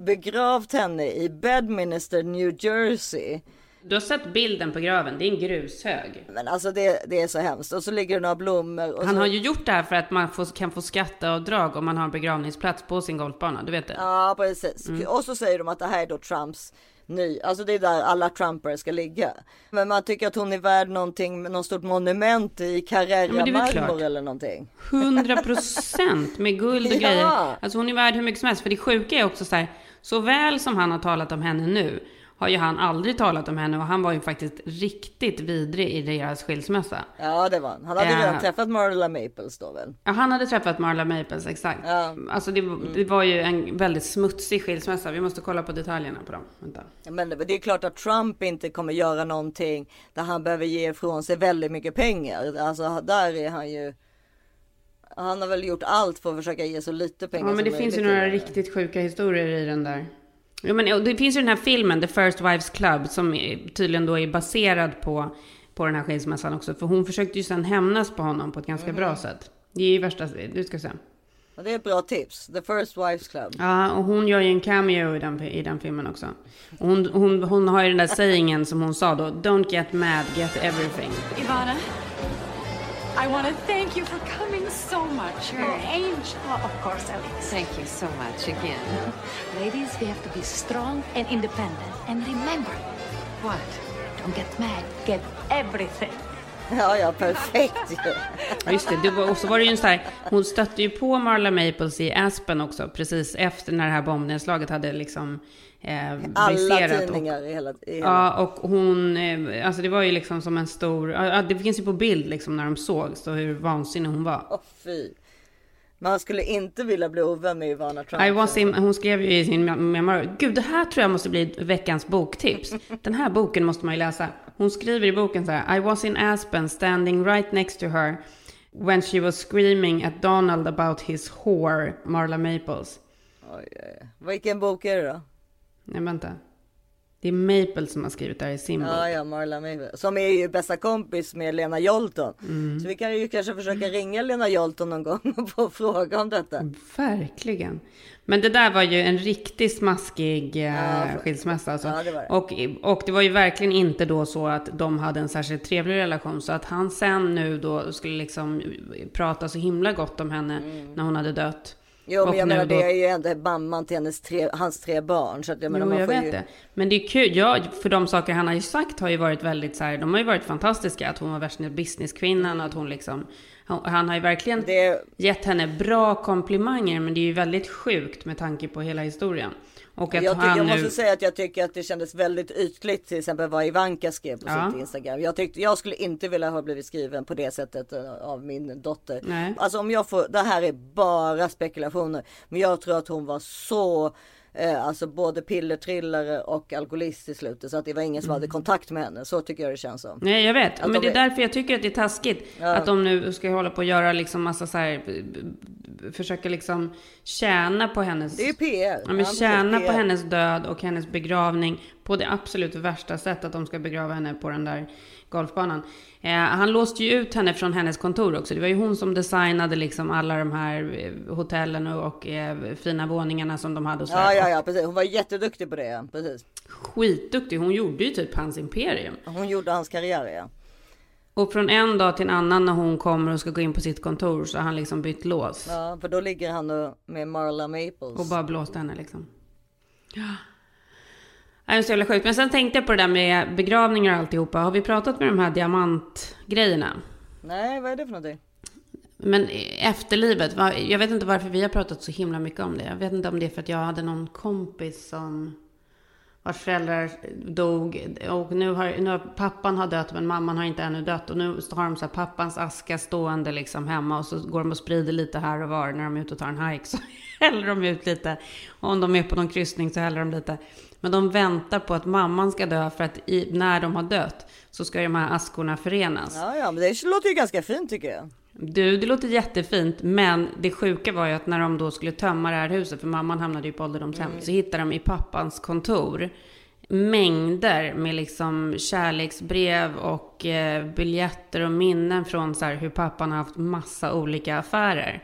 begravt henne i Bedminster, New Jersey. Du har sett bilden på graven, det är en grushög. Men alltså det, det är så hemskt. Och så ligger det några blommor. Han så... har ju gjort det här för att man får, kan få skatteavdrag om man har en begravningsplats på sin golfbana, du vet det? Ja precis. Mm. Och så säger de att det här är då Trumps ny, alltså det är där alla Trumpare ska ligga. Men man tycker att hon är värd någonting, något stort monument i Carrera klart. marmor eller någonting. 100 procent med guld och Ja. grejer. Alltså hon är värd hur mycket som helst. För det sjuka är också så här, så väl som han har talat om henne nu, har ju han aldrig talat om henne och han var ju faktiskt riktigt vidrig i deras skilsmässa. Ja det var han. Han hade Ja. redan träffat Marla Maples då väl? Ja, han hade träffat Marla Maples, exakt. Ja. Alltså det, det var ju en väldigt smutsig skilsmässa. Vi måste kolla på detaljerna på dem. Vänta. Men det är klart att Trump inte kommer göra någonting där han behöver ge ifrån sig väldigt mycket pengar. Alltså där är han ju. Han har väl gjort allt för att försöka ge så lite pengar Ja, men det finns ju några riktigt sjuka historier i den där. Ja, men det finns ju den här filmen, The First Wives Club, som tydligen då är baserad på, på den här skilsmässan också. För hon försökte ju sen hämnas på honom på ett ganska Mhm. bra sätt. Det är ju värsta, du ska se. Ja, det är ett bra tips. The First Wives Club. Ja, och hon gör ju en cameo i den, i den filmen också. Och hon, hon, hon har ju den där sayingen som hon sa då, Don't get mad, get everything. Ivana, I want to thank you for coming so much. You're an angel. Oh, of course, Alex. Thank you so much again. Ladies, we have to be strong and independent. And remember, What? don't get mad, get everything. Ja, ja, perfekt just det. det var, och så var det ju en sån här, hon stötte ju på Marla Maples i Aspen också, precis efter när det här bombnedslaget hade liksom eh, Alla tidningar i hela... I hela. Ja, och hon, eh, alltså det var ju liksom som en stor, ja, det finns ju på bild liksom när de såg så hur vansinnig hon var. Åh fy. Man skulle inte vilja bli ovän med Ivana Trump. I was in, hon skrev ju i sin mem- memoar, gud det här tror jag måste bli veckans boktips. Den här boken måste man ju läsa. Hon skriver i boken så här, I was in Aspen standing right next to her when she was screaming at Donald about his whore, Marla Maples. Oj, oj, oj. Vilken bok är det då? Nej vänta. Det är Maples som har skrivit det här i sin bok. Ja, ja, Marla Maples. Som är ju bästa kompis med Lena Jolton. Mm. Så vi kan ju kanske försöka ringa Lena Jolton någon gång och fråga om detta. Verkligen. Men det där var ju en riktigt smaskig eh, Ja, för- skilsmässa. Alltså. Ja, det det. Och, och det var ju verkligen inte då så att de hade en särskilt trevlig relation. Så att han sen nu då skulle liksom prata så himla gott om henne när hon hade dött. Jo, men jag menar då- det är ju ändå mamman till hennes tre, hans tre barn. Så att jag menar, Jo, man jag får vet ju... det. Men det är kul. Ja, för de saker han har ju sagt har ju varit väldigt så här, de har ju varit fantastiska. Att hon var värsta businesskvinnan och att hon liksom, han, har ju verkligen Det- gett henne bra komplimanger. Men det är ju väldigt sjukt med tanke på hela historien. Och att Jag, han jag nu... måste säga att jag tycker att det kändes väldigt ytligt till exempel vad Ivanka skrev på Ja. sitt Instagram. Jag tyckte jag skulle inte vilja ha blivit skriven på det sättet eh, av min dotter. Nej. Alltså om jag får, det här är bara spekulationer. Men jag tror att hon var så eh, Alltså både pillertrillare och alkoholist i slutet så att det var ingen som hade kontakt med henne. Så tycker jag det känns som. Nej, jag vet. Att men de det är är- därför jag tycker att det är taskigt. Ja. Att de nu ska hålla på och göra liksom massa så här... Försöka liksom tjäna på hennes... Det är ju PR. Ja, men tjäna på hennes död och hennes begravning på det absolut värsta sättet. Att de ska begrava henne på den där golfbanan. Eh, han låste ju ut henne från hennes kontor också. Det var ju hon som designade liksom alla de här eh, hotellen och, och eh, fina våningarna som de hade. Och så Ja, ja, ja, precis. Hon var jätteduktig på det. Ja. Precis. Skitduktig. Hon gjorde ju typ hans imperium. Hon gjorde hans karriär, ja. Och från en dag till en annan när hon kommer och ska gå in på sitt kontor så har han liksom bytt lås. Ja, för då ligger han med Marla Maples. Och bara blåst henne liksom. Ja. Det är så jävla sjukt. Men sen tänkte jag på det där med begravningar och alltihopa. Har vi pratat med de här diamantgrejerna? Nej, vad är det för någonting? Men efterlivet, jag vet inte varför vi har pratat så himla mycket om det. Jag vet inte om det är för att jag hade någon kompis som vars föräldrar dog och nu har, nu har pappan har dött men mamman har inte ännu dött och nu har de så här pappans aska stående liksom hemma och så går de och sprider lite här och var när de är ute och tar en hike så häller de ut lite och om de är på någon kryssning så häller de lite men de väntar på att mamman ska dö för att i, när de har dött så ska de här askorna förenas. Ja, ja, men det låter ju ganska fint tycker jag. Du, det låter jättefint, men det sjuka var ju att när de då skulle tömma det här huset, för mamman hamnade ju på ålderdomshem, Mm. så hittade de i pappans kontor mängder med liksom kärleksbrev och eh, biljetter och minnen från så här hur pappan har haft massa olika affärer.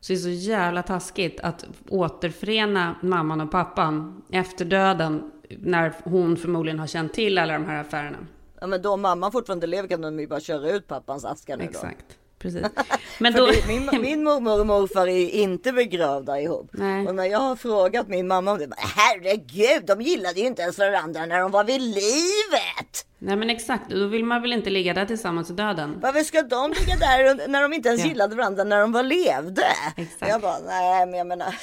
Så det är så jävla taskigt att återförena mamman och pappan efter döden när hon förmodligen har känt till alla de här affärerna. Ja men då mamma fortfarande lever kan de ju bara köra ut pappans aska nu då. Exakt. Precis. Men då... min, min mormor och morfar är ju inte begravda ihop. Nej. Och när jag har frågat min mamma om det, bara, herregud, de gillade ju inte ens varandra när de var vid livet. Nej men exakt, då vill man väl inte ligga där tillsammans i döden. Varför ska de ligga där när de inte ens Ja. gillade varandra när de var levde? Exakt. Jag bara, nej men jag menar.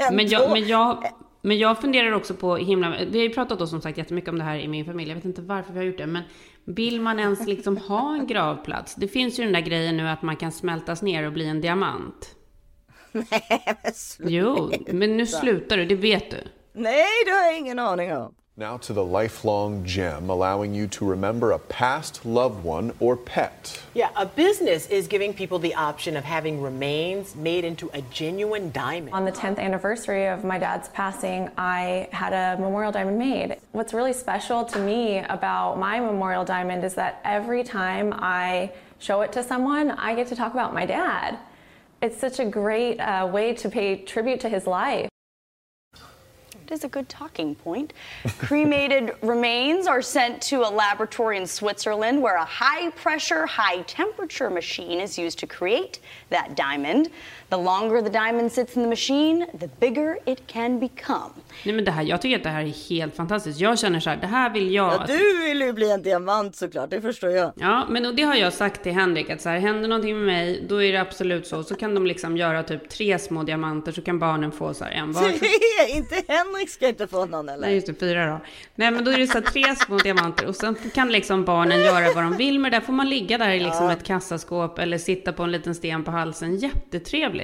Men jag, men, jag, men jag funderar också på himla... Vi har ju pratat då som sagt jättemycket om det här i min familj. Jag vet inte varför vi har gjort det. Men vill man ens liksom ha en gravplats? Det finns ju den där grejen nu att man kan smältas ner och bli en diamant. Jo, men nu slutar du, det vet du. Nej, det har jag ingen aning om. Now to the lifelong gem, allowing you to remember a past loved one or pet. Yeah, a business is giving people the option of having remains made into a genuine diamond. On the 10th anniversary of my dad's passing, I had a memorial diamond made. What's really special to me about my memorial diamond is that every time I show it to someone, I get to talk about my dad. It's such a great uh, way to pay tribute to his life. Is a good talking point. Cremated remains are sent to a laboratory in Switzerland where a high pressure, high temperature machine is used to create that diamond. The longer the diamond sits in the machine, the bigger it can become. Nej men det här, jag tycker att det här är helt fantastiskt. Jag känner så här, det här vill jag... Ja, du vill ju bli en diamant såklart, det förstår jag. Ja, men och det har jag sagt till Henrik att så här, händer någonting med mig, då är det absolut så. Så kan de liksom göra typ tre små diamanter så kan barnen få så här en var. Tre, inte Henrik ska inte få någon eller? Nej, just det, fyra då. Nej, men då är det så här tre små diamanter och sen kan liksom barnen göra vad de vill med det. där. får man ligga där i liksom Ja. ett kassaskåp eller sitta på en liten sten på halsen. Jättetrevligt.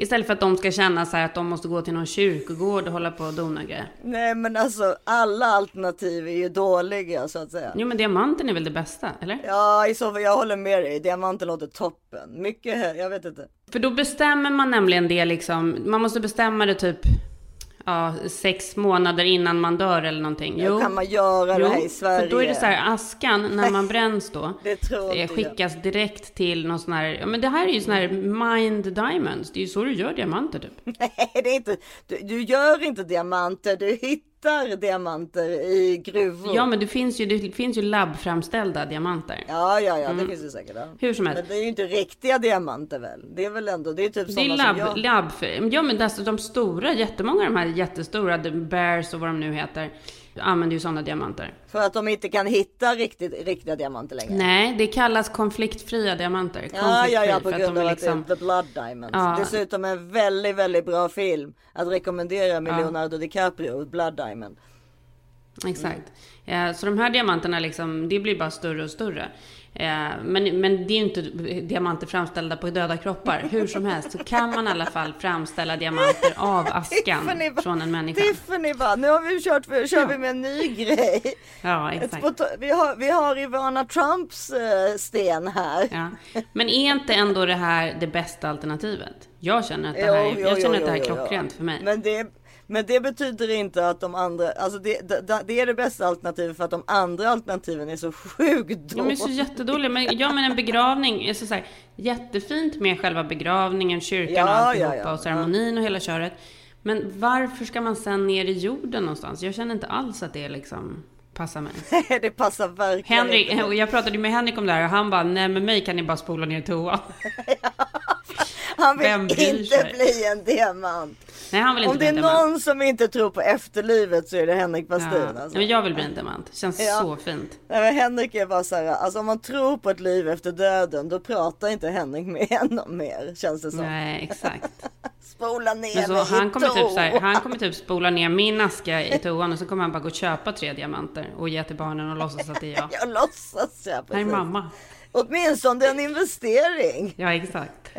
Istället för att de ska känna så att de måste gå till någon kyrkogård och hålla på och dona grejer. Nej men alltså alla alternativ är ju dåliga så att säga. Jo, men diamanten är väl det bästa, eller? Ja i så fall, jag håller med dig. Diamanten låter toppen. Mycket, jag vet inte. För då bestämmer man nämligen det liksom, man måste bestämma det typ ja, sex månader innan man dör eller någonting. Ja, kan man göra det här i För då är det Sverige? så här, askan när man bränns då, Det tror eh, skickas direkt till någon sån här, ja men det här är ju sån här mind diamonds, det är ju så du gör diamanter typ. Nej det är inte, du, du gör inte diamanter, du hittar diamanter i gruvor. Ja men det finns ju, det finns ju labbframställda diamanter. Ja, ja, ja, det Mm. finns ju säkert. Ja. Hur som helst. Men det är ju inte riktiga diamanter väl? Det är väl ändå, det är typ Det sådana som jag. labb ja men alltså de stora, jättemånga av de här jättestora, the bears och vad de nu heter, använder ju sådana diamanter. För att de inte kan hitta riktigt, riktiga diamanter längre. Nej, det kallas konfliktfria diamanter. Ja, ja, ja, på Konfliktfri, att grund av liksom- att det är The Blood Diamonds. Ja. Dessutom en väldigt, väldigt bra film att rekommendera med Leonardo DiCaprio, Blood Diamond. Exakt. Eh, Så de här diamanterna liksom, det blir bara större och större. Eh, Men, men det är ju inte diamanter framställda på döda kroppar. Hur som helst så kan man i alla fall framställa diamanter av askan från en människa. Tiffany bara, nu har vi kört, för, kör vi med en ny grej. Ja, exakt. Vi har, vi har Ivana Trumps eh, sten här. Ja. Men är inte ändå det här det bästa alternativet? Jag känner att det här, jo, jag jo, känner att det här är klockrent för mig. Men det, men det betyder inte att de andra, alltså det, det, det är det bästa alternativet för att de andra alternativen är så sjukt Ja, men så dåliga. jättedåliga. Men, ja, men en begravning är så, så här, jättefint med själva begravningen, kyrkan och Ja, alltihopa ja, ja. och ceremonin och hela köret. Men varför ska man sen ner i jorden någonstans? Jag känner inte alls att det liksom passar mig. det passar verkligen Henrik, inte. och jag pratade med Henrik om det här och han bara, nej med mig kan ni bara spola ner toan. Han vill inte sig? bli en diamant. Nej, han vill inte Om bli det en är diamant. någon som inte tror på efterlivet så är det Henrik Ja. Westin. Ja, Alltså. men jag vill bli en diamant. Känns Ja. så fint. Nej, men Henrik är bara så här, alltså om man tror på ett liv efter döden då pratar inte Henrik med honom mer känns det som. Nej, exakt. Spola ner Men så mig han, kommer typ så här, han kommer typ spola ner min aska i toan och så kommer han bara gå och köpa tre diamanter och ge till barnen och låtsas att det är jag. Jag låtsas ja, Här är mamma. Åtminstone en investering. Ja, exakt.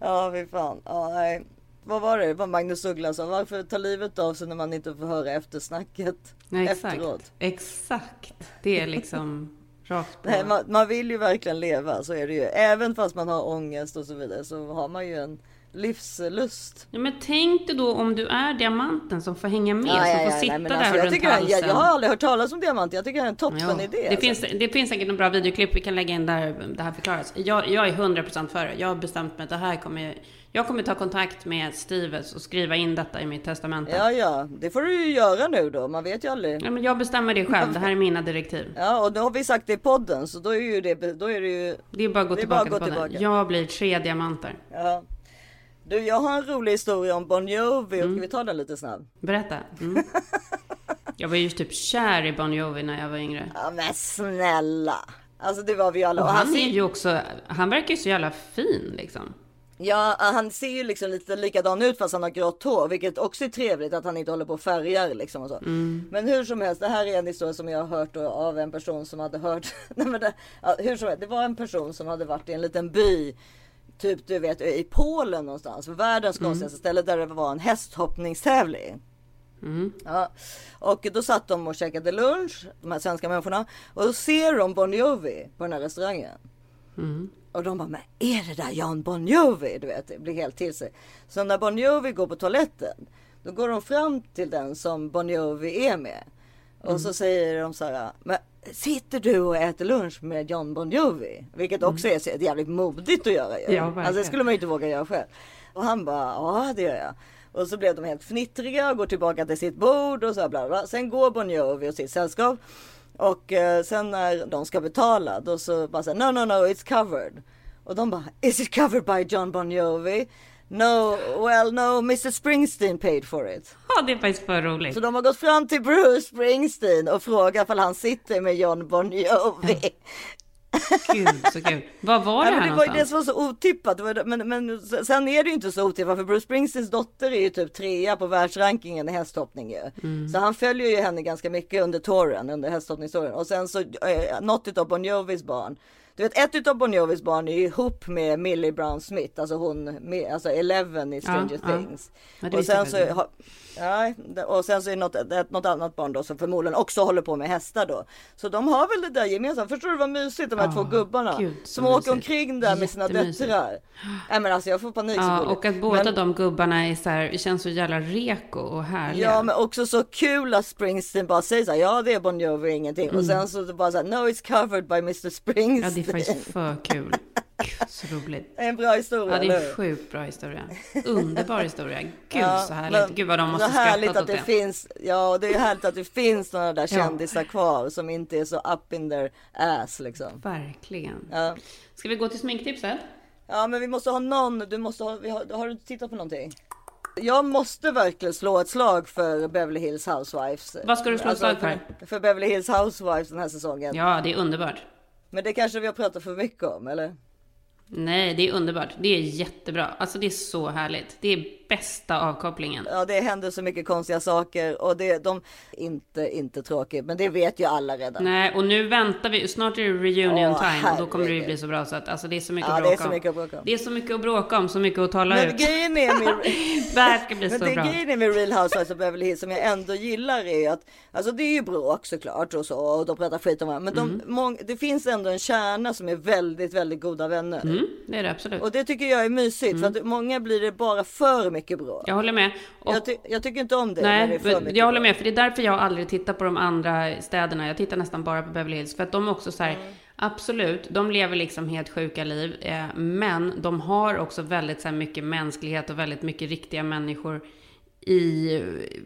Ja, fy fan. Ja, nej. Vad var det? Det var Magnus Uggla sa. Varför ta livet av sig när man inte får höra eftersnacket Nej, exakt. efteråt? Exakt. Det är liksom rakt på. Nej, man, man vill ju verkligen leva, så är det ju. Även fast man har ångest och så vidare så har man ju en livslust. Ja, men tänk dig då om du är diamanten som får hänga med, Ja, som ja, får ja, sitta nej, men där alltså, jag, runt det, halsen. jag, jag har aldrig hört talas om diamant. Jag tycker det är en toppen idé. det, alltså. finns, det finns säkert några bra videoklipp vi kan lägga in där det här förklaras. Jag, jag är 100% för det. Jag har bestämt mig att det här kommer... Jag Jag kommer ta kontakt med Stevens och skriva in detta i mitt testamente. Ja, ja, det får du ju göra nu då. Man vet ju aldrig. Ja, men jag bestämmer det själv. Det här är mina direktiv. Ja, och då har vi sagt det i podden, så då är ju det, då är det ju... Det är bara att gå tillbaka bara att gå tillbaka. Jag blir tre diamanter. Ja. Du, jag har en rolig historia om Bon Jovi. Mm. Ska vi ta den lite snabbt? Berätta. Mm. Jag var ju typ kär i Bon Jovi när jag var yngre. Ja, men snälla. Alltså det var vi alla. Och Och han är ser- ju också, han verkar ju så jävla fin liksom. Ja, han ser ju liksom lite likadan ut fast han har grått hår, vilket också är trevligt att han inte håller på och färgar liksom och så. Mm. Men hur som helst, det här är en historia som jag har hört av en person som hade hört. Nej, men det, ja, hur som helst, det var en person som hade varit i en liten by, typ du vet i Polen någonstans, världens Mm. konstigaste ställe där det var en hästhoppningstävling. Mm. Ja, och då satt de och käkade lunch, de här svenska människorna, och då ser de Bon Jovi på den här restaurangen. Mm. Och de bara, men är det där Jan Bon Jovi? Du vet, det blir helt till sig. Så när Bon Jovi går på toaletten, då går de fram till den som Bon Jovi är med. Och Mm. så säger de så här, men sitter du och äter lunch med John Bon Jovi? Vilket också är så jävligt modigt att göra ju. Mm. Ja, alltså det skulle man ju inte våga göra själv. Och han bara, ja det gör jag. Och så blev de helt fnittriga och går tillbaka till sitt bord och så här bla bla. Sen går Bon Jovi och sitt sällskap. Och eh, sen när de ska betala då så bara säger no no no it's covered. Och de bara is it covered by John Bon Jovi? No, well no, Mr Springsteen paid for it. Ja, det är faktiskt för roligt. Så de har gått fram till Bruce Springsteen och frågat om han sitter med John Bon Jovi. Gud, så kul. Vad var det här men det var ju det som var så otippat. Men, men sen är det ju inte så otippat för Bruce Springsteens dotter är ju typ trea på världsrankingen i hästhoppning ju. Mm. Så han följer ju henne ganska mycket under touren, under hästhoppningstouren. Och sen så eh, något utav Bon Jovis barn. Du vet ett utav Bon Jovis barn är ju ihop med Millie Brown Smith, alltså hon, med, alltså Eleven i Stranger Ja. Things. Ja, och sen så, har- ja, och sen så är det något, något annat barn då som förmodligen också håller på med hästar då. Så de har väl det där gemensamt. Förstår du vad mysigt de här Ja, två gubbarna gud, som åker mysigt. omkring där med sina döttrar. Nej men alltså jag får panik Ja, och att båda men, de gubbarna är så här, känns så jävla reko och härliga. Ja men också så kul att Springsteen bara säger så här, ja det är Bon Jovi ingenting. Och Mm. sen så bara så här, no it's covered by Mr Springsteen. Ja, det är faktiskt för kul. Gud, så roligt. En bra historia, Ja, det är hur? sjukt bra historia. Underbar historia. Gud, Ja, så härligt. Gud, vad de måste härligt skrattat att åt det, det. finns. Ja, det är härligt att det finns några där kändisar kvar som inte är så up in their ass liksom. Verkligen. Ja. Ska vi gå till sminktipset? Ja, men vi måste ha någon. Du måste ha. Har, har du tittat på någonting? Jag måste verkligen slå ett slag för Beverly Hills Housewives. Alltså, Vad ska du slå ett slag för? För Beverly Hills Housewives den här säsongen. Ja, det är underbart. Men det kanske vi har pratat för mycket om, eller? Nej, det är underbart. Det är jättebra. Alltså, det är så härligt. Det är bästa avkopplingen. Ja, det händer så mycket konstiga saker och det de inte inte tråkigt, men det vet ju alla redan. Nej, och nu väntar vi. Snart är det reunion Åh, time och då kommer det ju bli så bra så att alltså det är så mycket Ja, att det är bråka så mycket att bråka om. Det är så mycket att bråka om, så mycket att tala Men ut. grejen är med, Det här ska bli men så det bra. grejen är med Real Housewives och Beverly Hills som jag ändå gillar är att alltså det är ju bråk såklart och så och de pratar skit om varandra. Men Mm. de, mång, det finns ändå en kärna som är väldigt, väldigt goda vänner. Mm, det är det absolut. Och det tycker jag är mysigt för att många blir det bara för mycket bråk. Jag håller med. Och, Jag, ty jag tycker inte om det. när det är nej, för mycket jag håller med. För det är därför jag aldrig tittar på de andra städerna. Jag tittar nästan bara på Beverly Hills. För att de är också så här, Mm. absolut, de lever liksom helt sjuka liv. Eh, men de har också väldigt så här, mycket mänsklighet och väldigt mycket riktiga människor i,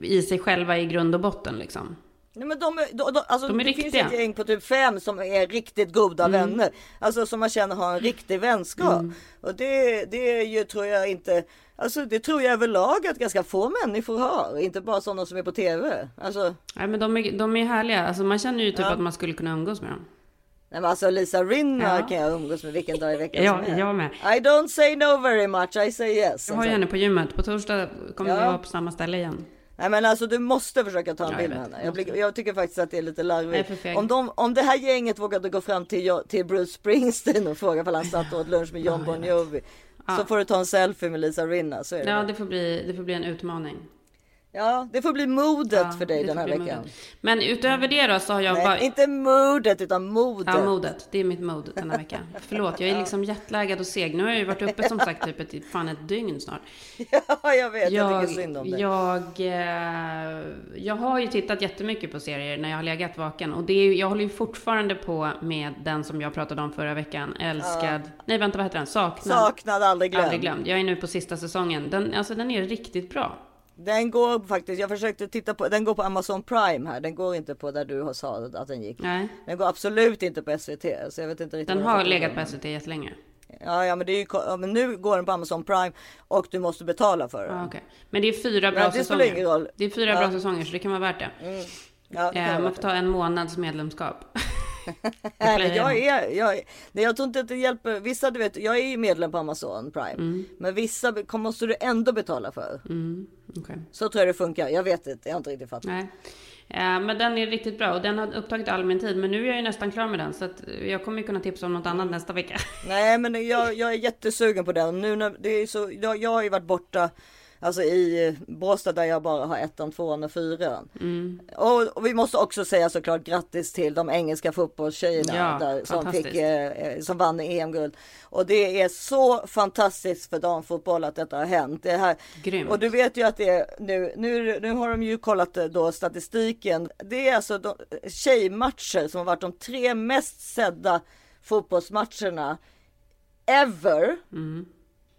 i sig själva i grund och botten liksom. Nej, men de, de, de, alltså, De är det finns ett gäng på typ fem som är riktigt goda Mm. vänner. Alltså som man känner har en riktig vänskap. Mm. Och det, det är ju tror jag inte, alltså det tror jag överlag att ganska få människor har. Inte bara sådana som är på tv. Alltså, Nej, men de är, de är härliga. Alltså man känner ju typ Ja. att man skulle kunna umgås med dem. nej, men alltså Lisa Rinna Ja. kan jag umgås med vilken dag i veckan Ja, som helst. jag med. I don't say no very much, I say yes. Jag har ju henne på gymmet. På torsdag kommer Ja. vi vara på samma ställe igen. Nej men alltså du måste försöka ta en bild med henne. Jag, blir, jag tycker faktiskt att det är lite larvigt. Om, de, om det här gänget vågade gå fram till, till Bruce Springsteen och fråga om han satt och åt lunch med John Bon Jovi. Så får du ta en selfie med Lisa Rinna, så är det. Ja, det får bli, det får bli en utmaning. Ja, det får bli modet Ja, för dig det den här veckan. modet. Men utöver det då så har jag Nej, bara... inte modet utan modet. Ja, modet. Det är mitt mode den här veckan. Förlåt, jag är liksom jetlaggad och seg. Nu har jag ju varit uppe som sagt typ ett, fan ett dygn snart. Ja, jag vet. Jag, Jag, tycker synd om dig. jag, eh, jag har ju tittat jättemycket på serier när jag har legat vaken. Och det är, jag håller ju fortfarande på med den som jag pratade om förra veckan. Älskad. Nej, vänta, vad heter den? Saknad. Saknad, aldrig glömd. Aldrig glömd. Jag är nu på sista säsongen. Den, alltså, den är riktigt bra. Den går faktiskt, jag försökte titta på, den går på Amazon Prime här. Den går inte på där du har sa att den gick. Nej. Den går absolut inte på SVT. Så jag vet inte riktigt. Den har legat på SVT jättelänge. Ja, ja, men det är ju, ja, men nu går den på Amazon Prime och du måste betala för den. Ja, okej. Men det är fyra bra Men det säsonger. ingen roll. Det är fyra Ja. bra säsonger så det kan vara värt det. Ja, det Eh, man får ta en månads medlemskap. Jag är, jag, nej, jag tror inte att det hjälper. Vissa, du vet, jag är ju medlem på Amazon Prime, Mm. men vissa måste du ändå betala för. okej. Så tror jag det funkar. Jag vet inte, jag har inte riktigt fattat. Nej. Eh, men den är riktigt bra och den har upptagit all min tid. Men nu är jag ju nästan klar med den så att jag kommer ju kunna tipsa om något annat nästa vecka. Nej, men jag, jag är jättesugen på den. Nu när det är så, jag, jag har ju varit borta Alltså i Båstad där jag bara har ettan, tvåan och fyran. Mm. Och, och vi måste också säga såklart grattis till de engelska fotbollstjejerna Ja, där, som, fick, eh, eh, som vann EM-guld. Och det är så fantastiskt för damfotboll att detta har hänt. Det här, Grymt. och du vet ju att det är nu, nu, nu har de ju kollat eh, då statistiken. Det är alltså de, tjejmatcher som har varit de tre mest sedda fotbollsmatcherna ever.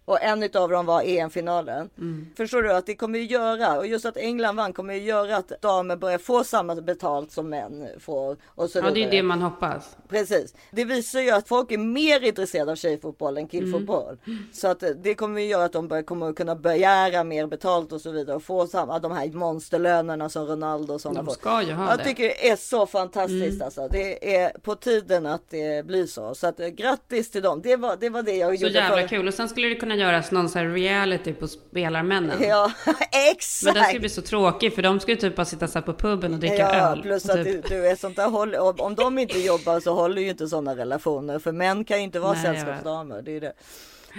Och en utav dem var EM-finalen. Mm. Förstår du att det kommer ju göra, och just att England vann kommer ju göra att damer börjar få samma betalt som män får. Och så Ja, det är det man hoppas. Precis. Det visar ju att folk är mer intresserade av tjejfotboll än killfotboll. Så att det kommer ju göra att de börjar, kommer att kunna begära mer betalt och så vidare och få samma, de här monsterlönerna som Ronaldo och sådana De ska ju ha Jag det. tycker det är så fantastiskt Mm. alltså. Det är på tiden att det blir så. Så att grattis till dem. Det var det, var det jag Så gjorde. jävla för- kul. Och sen skulle det kunna göras någon sån här reality på spelarmännen. Ja, exakt. Men den skulle bli så tråkig för de skulle typ bara sitta så på puben och dricka Ja, öl. plus att typ... du, är sånt där håll, om- de inte jobbar så håller ju inte sådana relationer. För män kan ju inte vara Nej, sällskapsdamer. Det är det.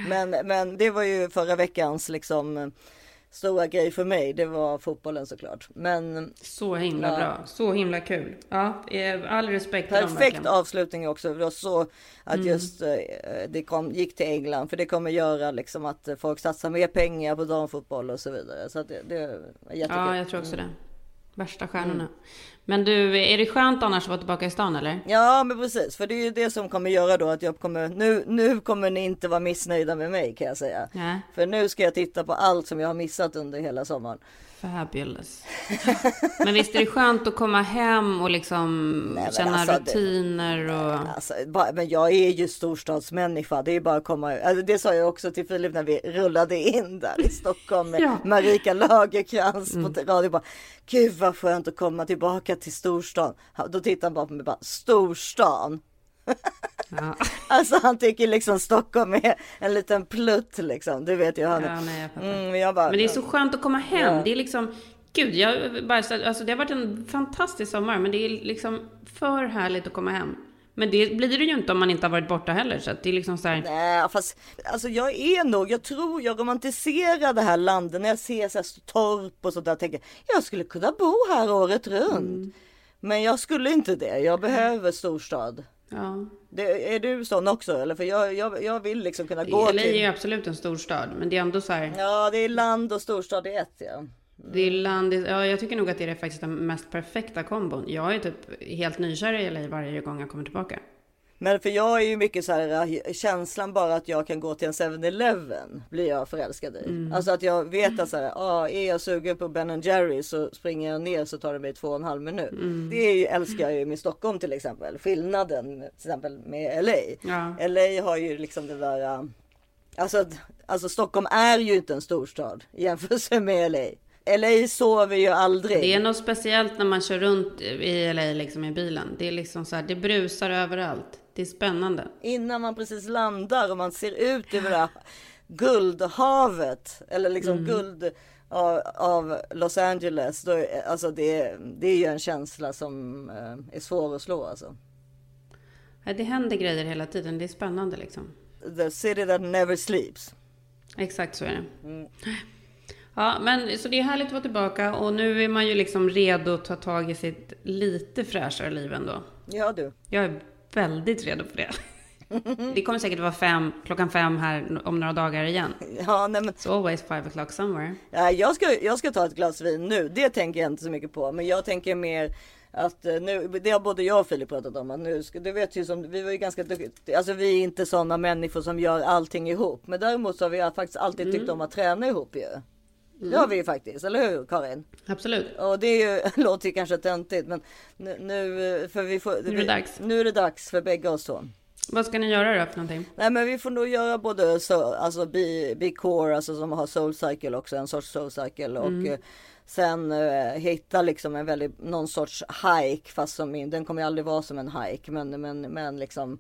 Men, men det var ju förra veckans liksom stora grej för mig. Det var fotbollen såklart. Men Så himla Ja. bra. Så himla kul. Ja, eh, all respekt till dem perfekt verkligen. avslutning också. Det var så att Mm. just eh, det kom, gick till England. För det kommer göra liksom att folk satsar mer pengar på damfotboll och så vidare. Så det, det var jättekul. Ja, jag tror också Mm. det. Värsta stjärnorna. Men du, är det skönt annars att vara tillbaka i stan eller? Ja men precis, för det är ju det som kommer göra då att jag kommer, nu, nu kommer ni inte vara missnöjda med mig kan jag säga. Nej. För nu ska jag titta på allt som jag har missat under hela sommaren. Fabulous. Men visst är det skönt att komma hem och liksom men känna alltså, rutiner och... Alltså, bara, men jag är ju storstadsmänniska, det är bara att komma, alltså, det sa jag också till Filip när vi rullade in där i Stockholm med Ja. Marika Lagerkrans Mm. på radio. Bara, Gud vad skönt att komma tillbaka till storstan. Då tittar han bara på mig bara, storstan? Ja. Alltså han tycker liksom Stockholm är en liten plutt liksom. Du vet ju han. Ja, nej, jag. Mm, men jag bara, Men det är så skönt att komma hem. Ja. Det är liksom... Gud, jag bara, så- alltså det har varit en fantastisk sommar, men det är liksom för härligt att komma hem. Men det blir det ju inte om man inte har varit borta heller, så det är liksom så här... Nej, fast alltså jag är nog, jag tror jag romantiserar det här landet när jag ser så här torp och sånt där. Tänker jag skulle kunna bo här året runt. Men jag skulle inte det. Jag behöver storstad. Ja. Det, är du sån också? Eller för jag, jag, jag vill liksom kunna gå LA är till. absolut en storstad, men det är ändå så här... Ja, det är land och storstad i ett ja. Det är land, ja, jag tycker nog att det är faktiskt den mest perfekta kombon. Jag är typ helt nykär i LA varje gång jag kommer tillbaka. Men för jag är ju mycket så här äh, känslan bara att jag kan gå till en 7-Eleven blir jag förälskad i. Mm. Alltså att jag vet att så här, ah, är jag sugen på Ben Jerry så springer jag ner så tar det mig två och en halv minut. Mm. Det är ju, älskar jag ju med Stockholm till exempel. Skillnaden till exempel med LA. Ja. LA har ju liksom det där. äh, Alltså, alltså Stockholm är ju inte en storstad i jämförelse med LA. LA sover ju aldrig. Det är något speciellt när man kör runt i LA liksom i bilen. Det är liksom så här, det brusar överallt. Det är spännande. innan man precis landar och man ser ut över det här guldhavet eller liksom Mm. guld av, av Los Angeles. Då, är- alltså det, det är ju en känsla som eh, är svår att slå alltså. Ja, Det händer grejer hela tiden. Det är spännande liksom. The city that never sleeps. Exakt så är det. Mm. Ja, men så det är härligt att vara tillbaka och nu är man ju liksom redo att ta tag i sitt lite fräschare liv ändå. Ja du. Jag är väldigt redo för det. Det kommer säkert vara fem, klockan fem här om några dagar igen. Ja, nej men... It's always five o'clock somewhere. Ja, jag, ska, jag ska ta ett glas vin nu. Det tänker jag inte så mycket på. Men jag tänker mer att eh, nu, det har både jag och Filip pratat om. Att nu ska, du vet ju som, vi var ju ganska. Alltså vi är inte sådana människor som gör allting ihop. Men däremot så har vi faktiskt alltid tyckt Mm. om att träna ihop ju. Det har vi ju faktiskt, eller hur Karin? Absolut. Och det är ju, låter ju kanske töntigt men nu, nu, för vi får, Nu är det dags. Nu är det dags för bägge oss två. Vad ska ni göra då för någonting? Nej men vi får nog göra både så, alltså be, be core, alltså som har soul cycle också, en sorts soul cycle och Mm. eh, sen eh, hitta liksom en väldigt, någon sorts hike fast som, den kommer ju aldrig vara som en hike men, men, men liksom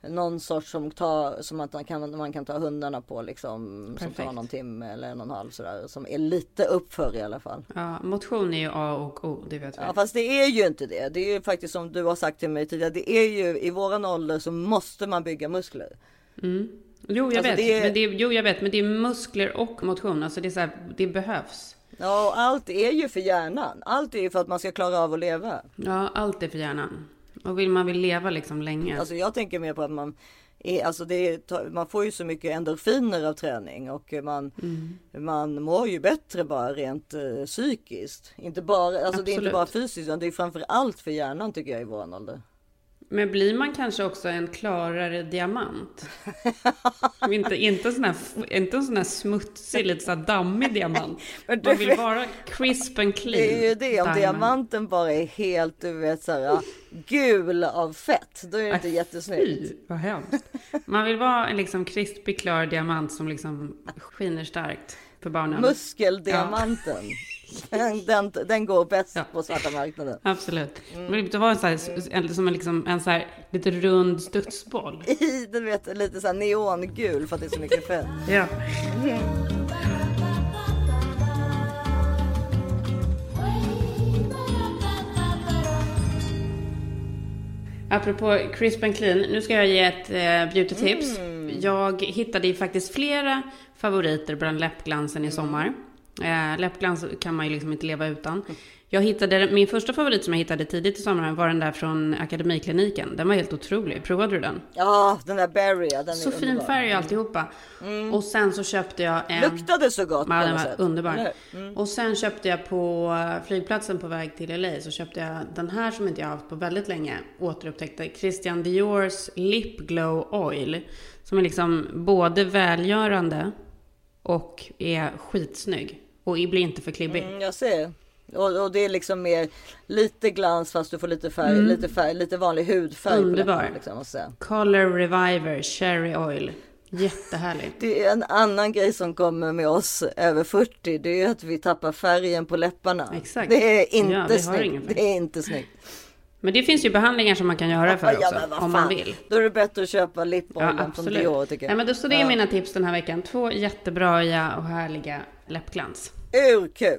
någon sorts som tar, som att man kan, man kan ta hundarna på liksom, som tar Perfekt. någon timme eller en och en halv sådär, som är lite uppför i alla fall. Ja, motion är ju A och O, det vet vi. Ja fast det är ju inte det. Det är ju faktiskt som du har sagt till mig tidigare. Det är ju i våran ålder så måste man bygga muskler. Mm. Jo, jag Alltså, vet. det är- Men det är, jo, jag vet. Men det är muskler och motion. Alltså det är så här, det behövs. Ja och allt är ju för hjärnan. Allt är ju för att man ska klara av att leva. Ja, allt är för hjärnan. Och vill man vill leva liksom länge. Alltså jag tänker mer på att man är, alltså det är, man får ju så mycket endorfiner av träning och man, Mm. man mår ju bättre bara rent eh, psykiskt. Inte bara, alltså det är inte bara fysiskt utan det är framför allt för hjärnan tycker jag i våran ålder. Men blir man kanske också en klarare diamant? inte, inte, sån här, inte en sån här smutsig, lite så här dammig diamant. Man vill vara crisp and clean. Det är ju det, om diamond. diamanten bara är helt du vet så här, gul av fett, då är det inte jättesnyggt. Fy, vad hemskt. Man vill vara en liksom krispig, klar diamant som liksom skiner starkt för barnen. Muskeldiamanten. Den, den, den går bäst på svarta marknaden. Absolut. Mm. Vara en, så här, en, som en, liksom, en så här, lite rund studsboll. I, du vet, lite så här neongul för att det är så mycket fett. Ja. Apropå crisp and clean, nu ska jag ge ett eh, beauty-tips. Jag hittade ju faktiskt flera favoriter bland läppglansen i sommar. Eh, läppglans kan man ju liksom inte leva utan. Jag hittade, min första favorit som jag hittade tidigt i sommaren var den där från Akademikliniken. Den var helt otrolig. Provade du den? Ja, den där berry, ja, den Så fin underbar. färg och alltihopa. Och sen så köpte jag en... Luktade så gott Ja, den var sätt. underbar. Mm. Och sen köpte jag på flygplatsen på väg till LA så köpte jag den här som inte jag haft på väldigt länge. Återupptäckte Christian Diors Lip Glow Oil. Som är liksom både välgörande och är skitsnygg. Och blir inte för klibbig. Mm, jag ser. Och, och det är liksom mer lite glans fast du får lite färg, Mm. lite färg, lite vanlig hudfärg. Underbar. Liksom. Color Reviver Cherry Oil. Jättehärlig. Det är en annan grej som kommer med oss över 40. Det är att vi tappar färgen på läpparna. Exakt. Det är inte Ja, snyggt. Det är inte snyggt. Men det finns ju behandlingar som man kan göra för Ja, också. om man vill. Då är det bättre att köpa Ja, lipoljan från. Dior tycker jag. Nej, men då, så det är Ja. mina tips den här veckan. Två jättebra och härliga läppglans. Urkul!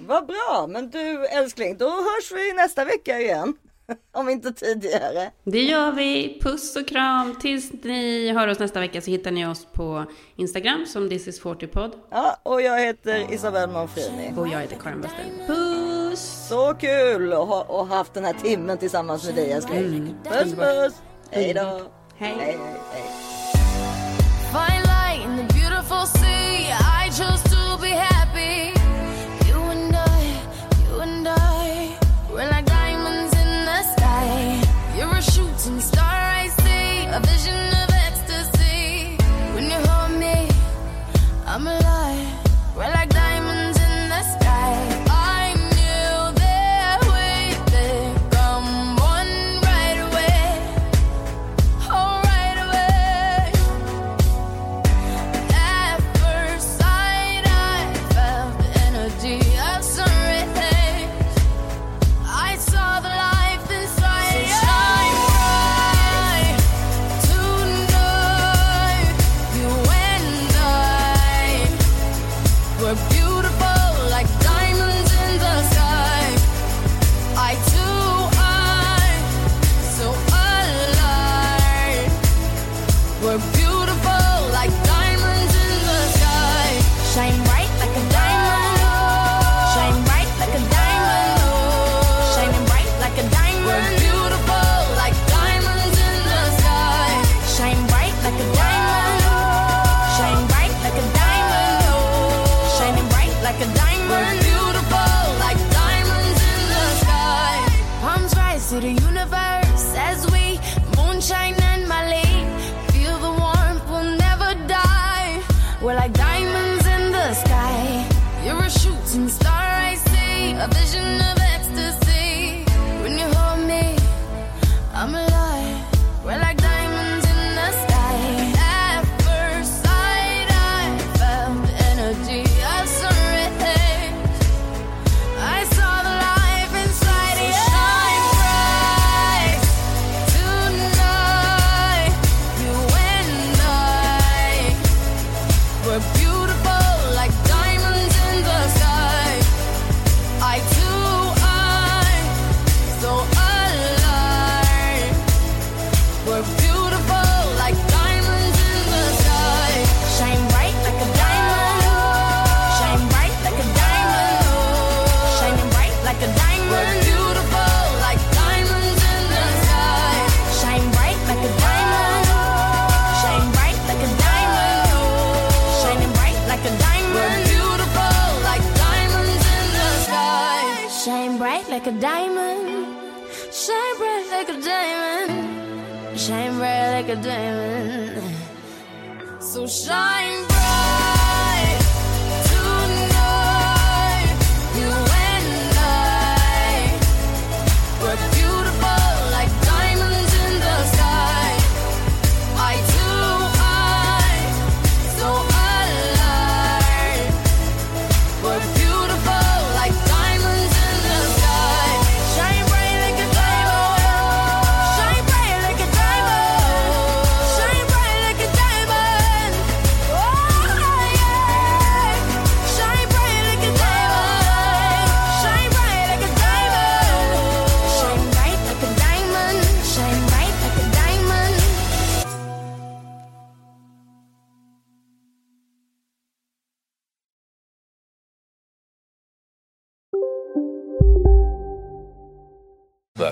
Vad bra! Men du älskling, då hörs vi nästa vecka igen. Om inte tidigare. Det gör vi. Puss och kram. Tills ni hör oss nästa vecka så hittar ni oss på Instagram som This is 40pod. Ja, och jag heter Isabelle Monfrini. Och jag heter Karin Westin. Puss! Så kul att ha och haft den här timmen tillsammans med dig älskling. Mm, Puss puss! Hej då! Hej. hej, hej.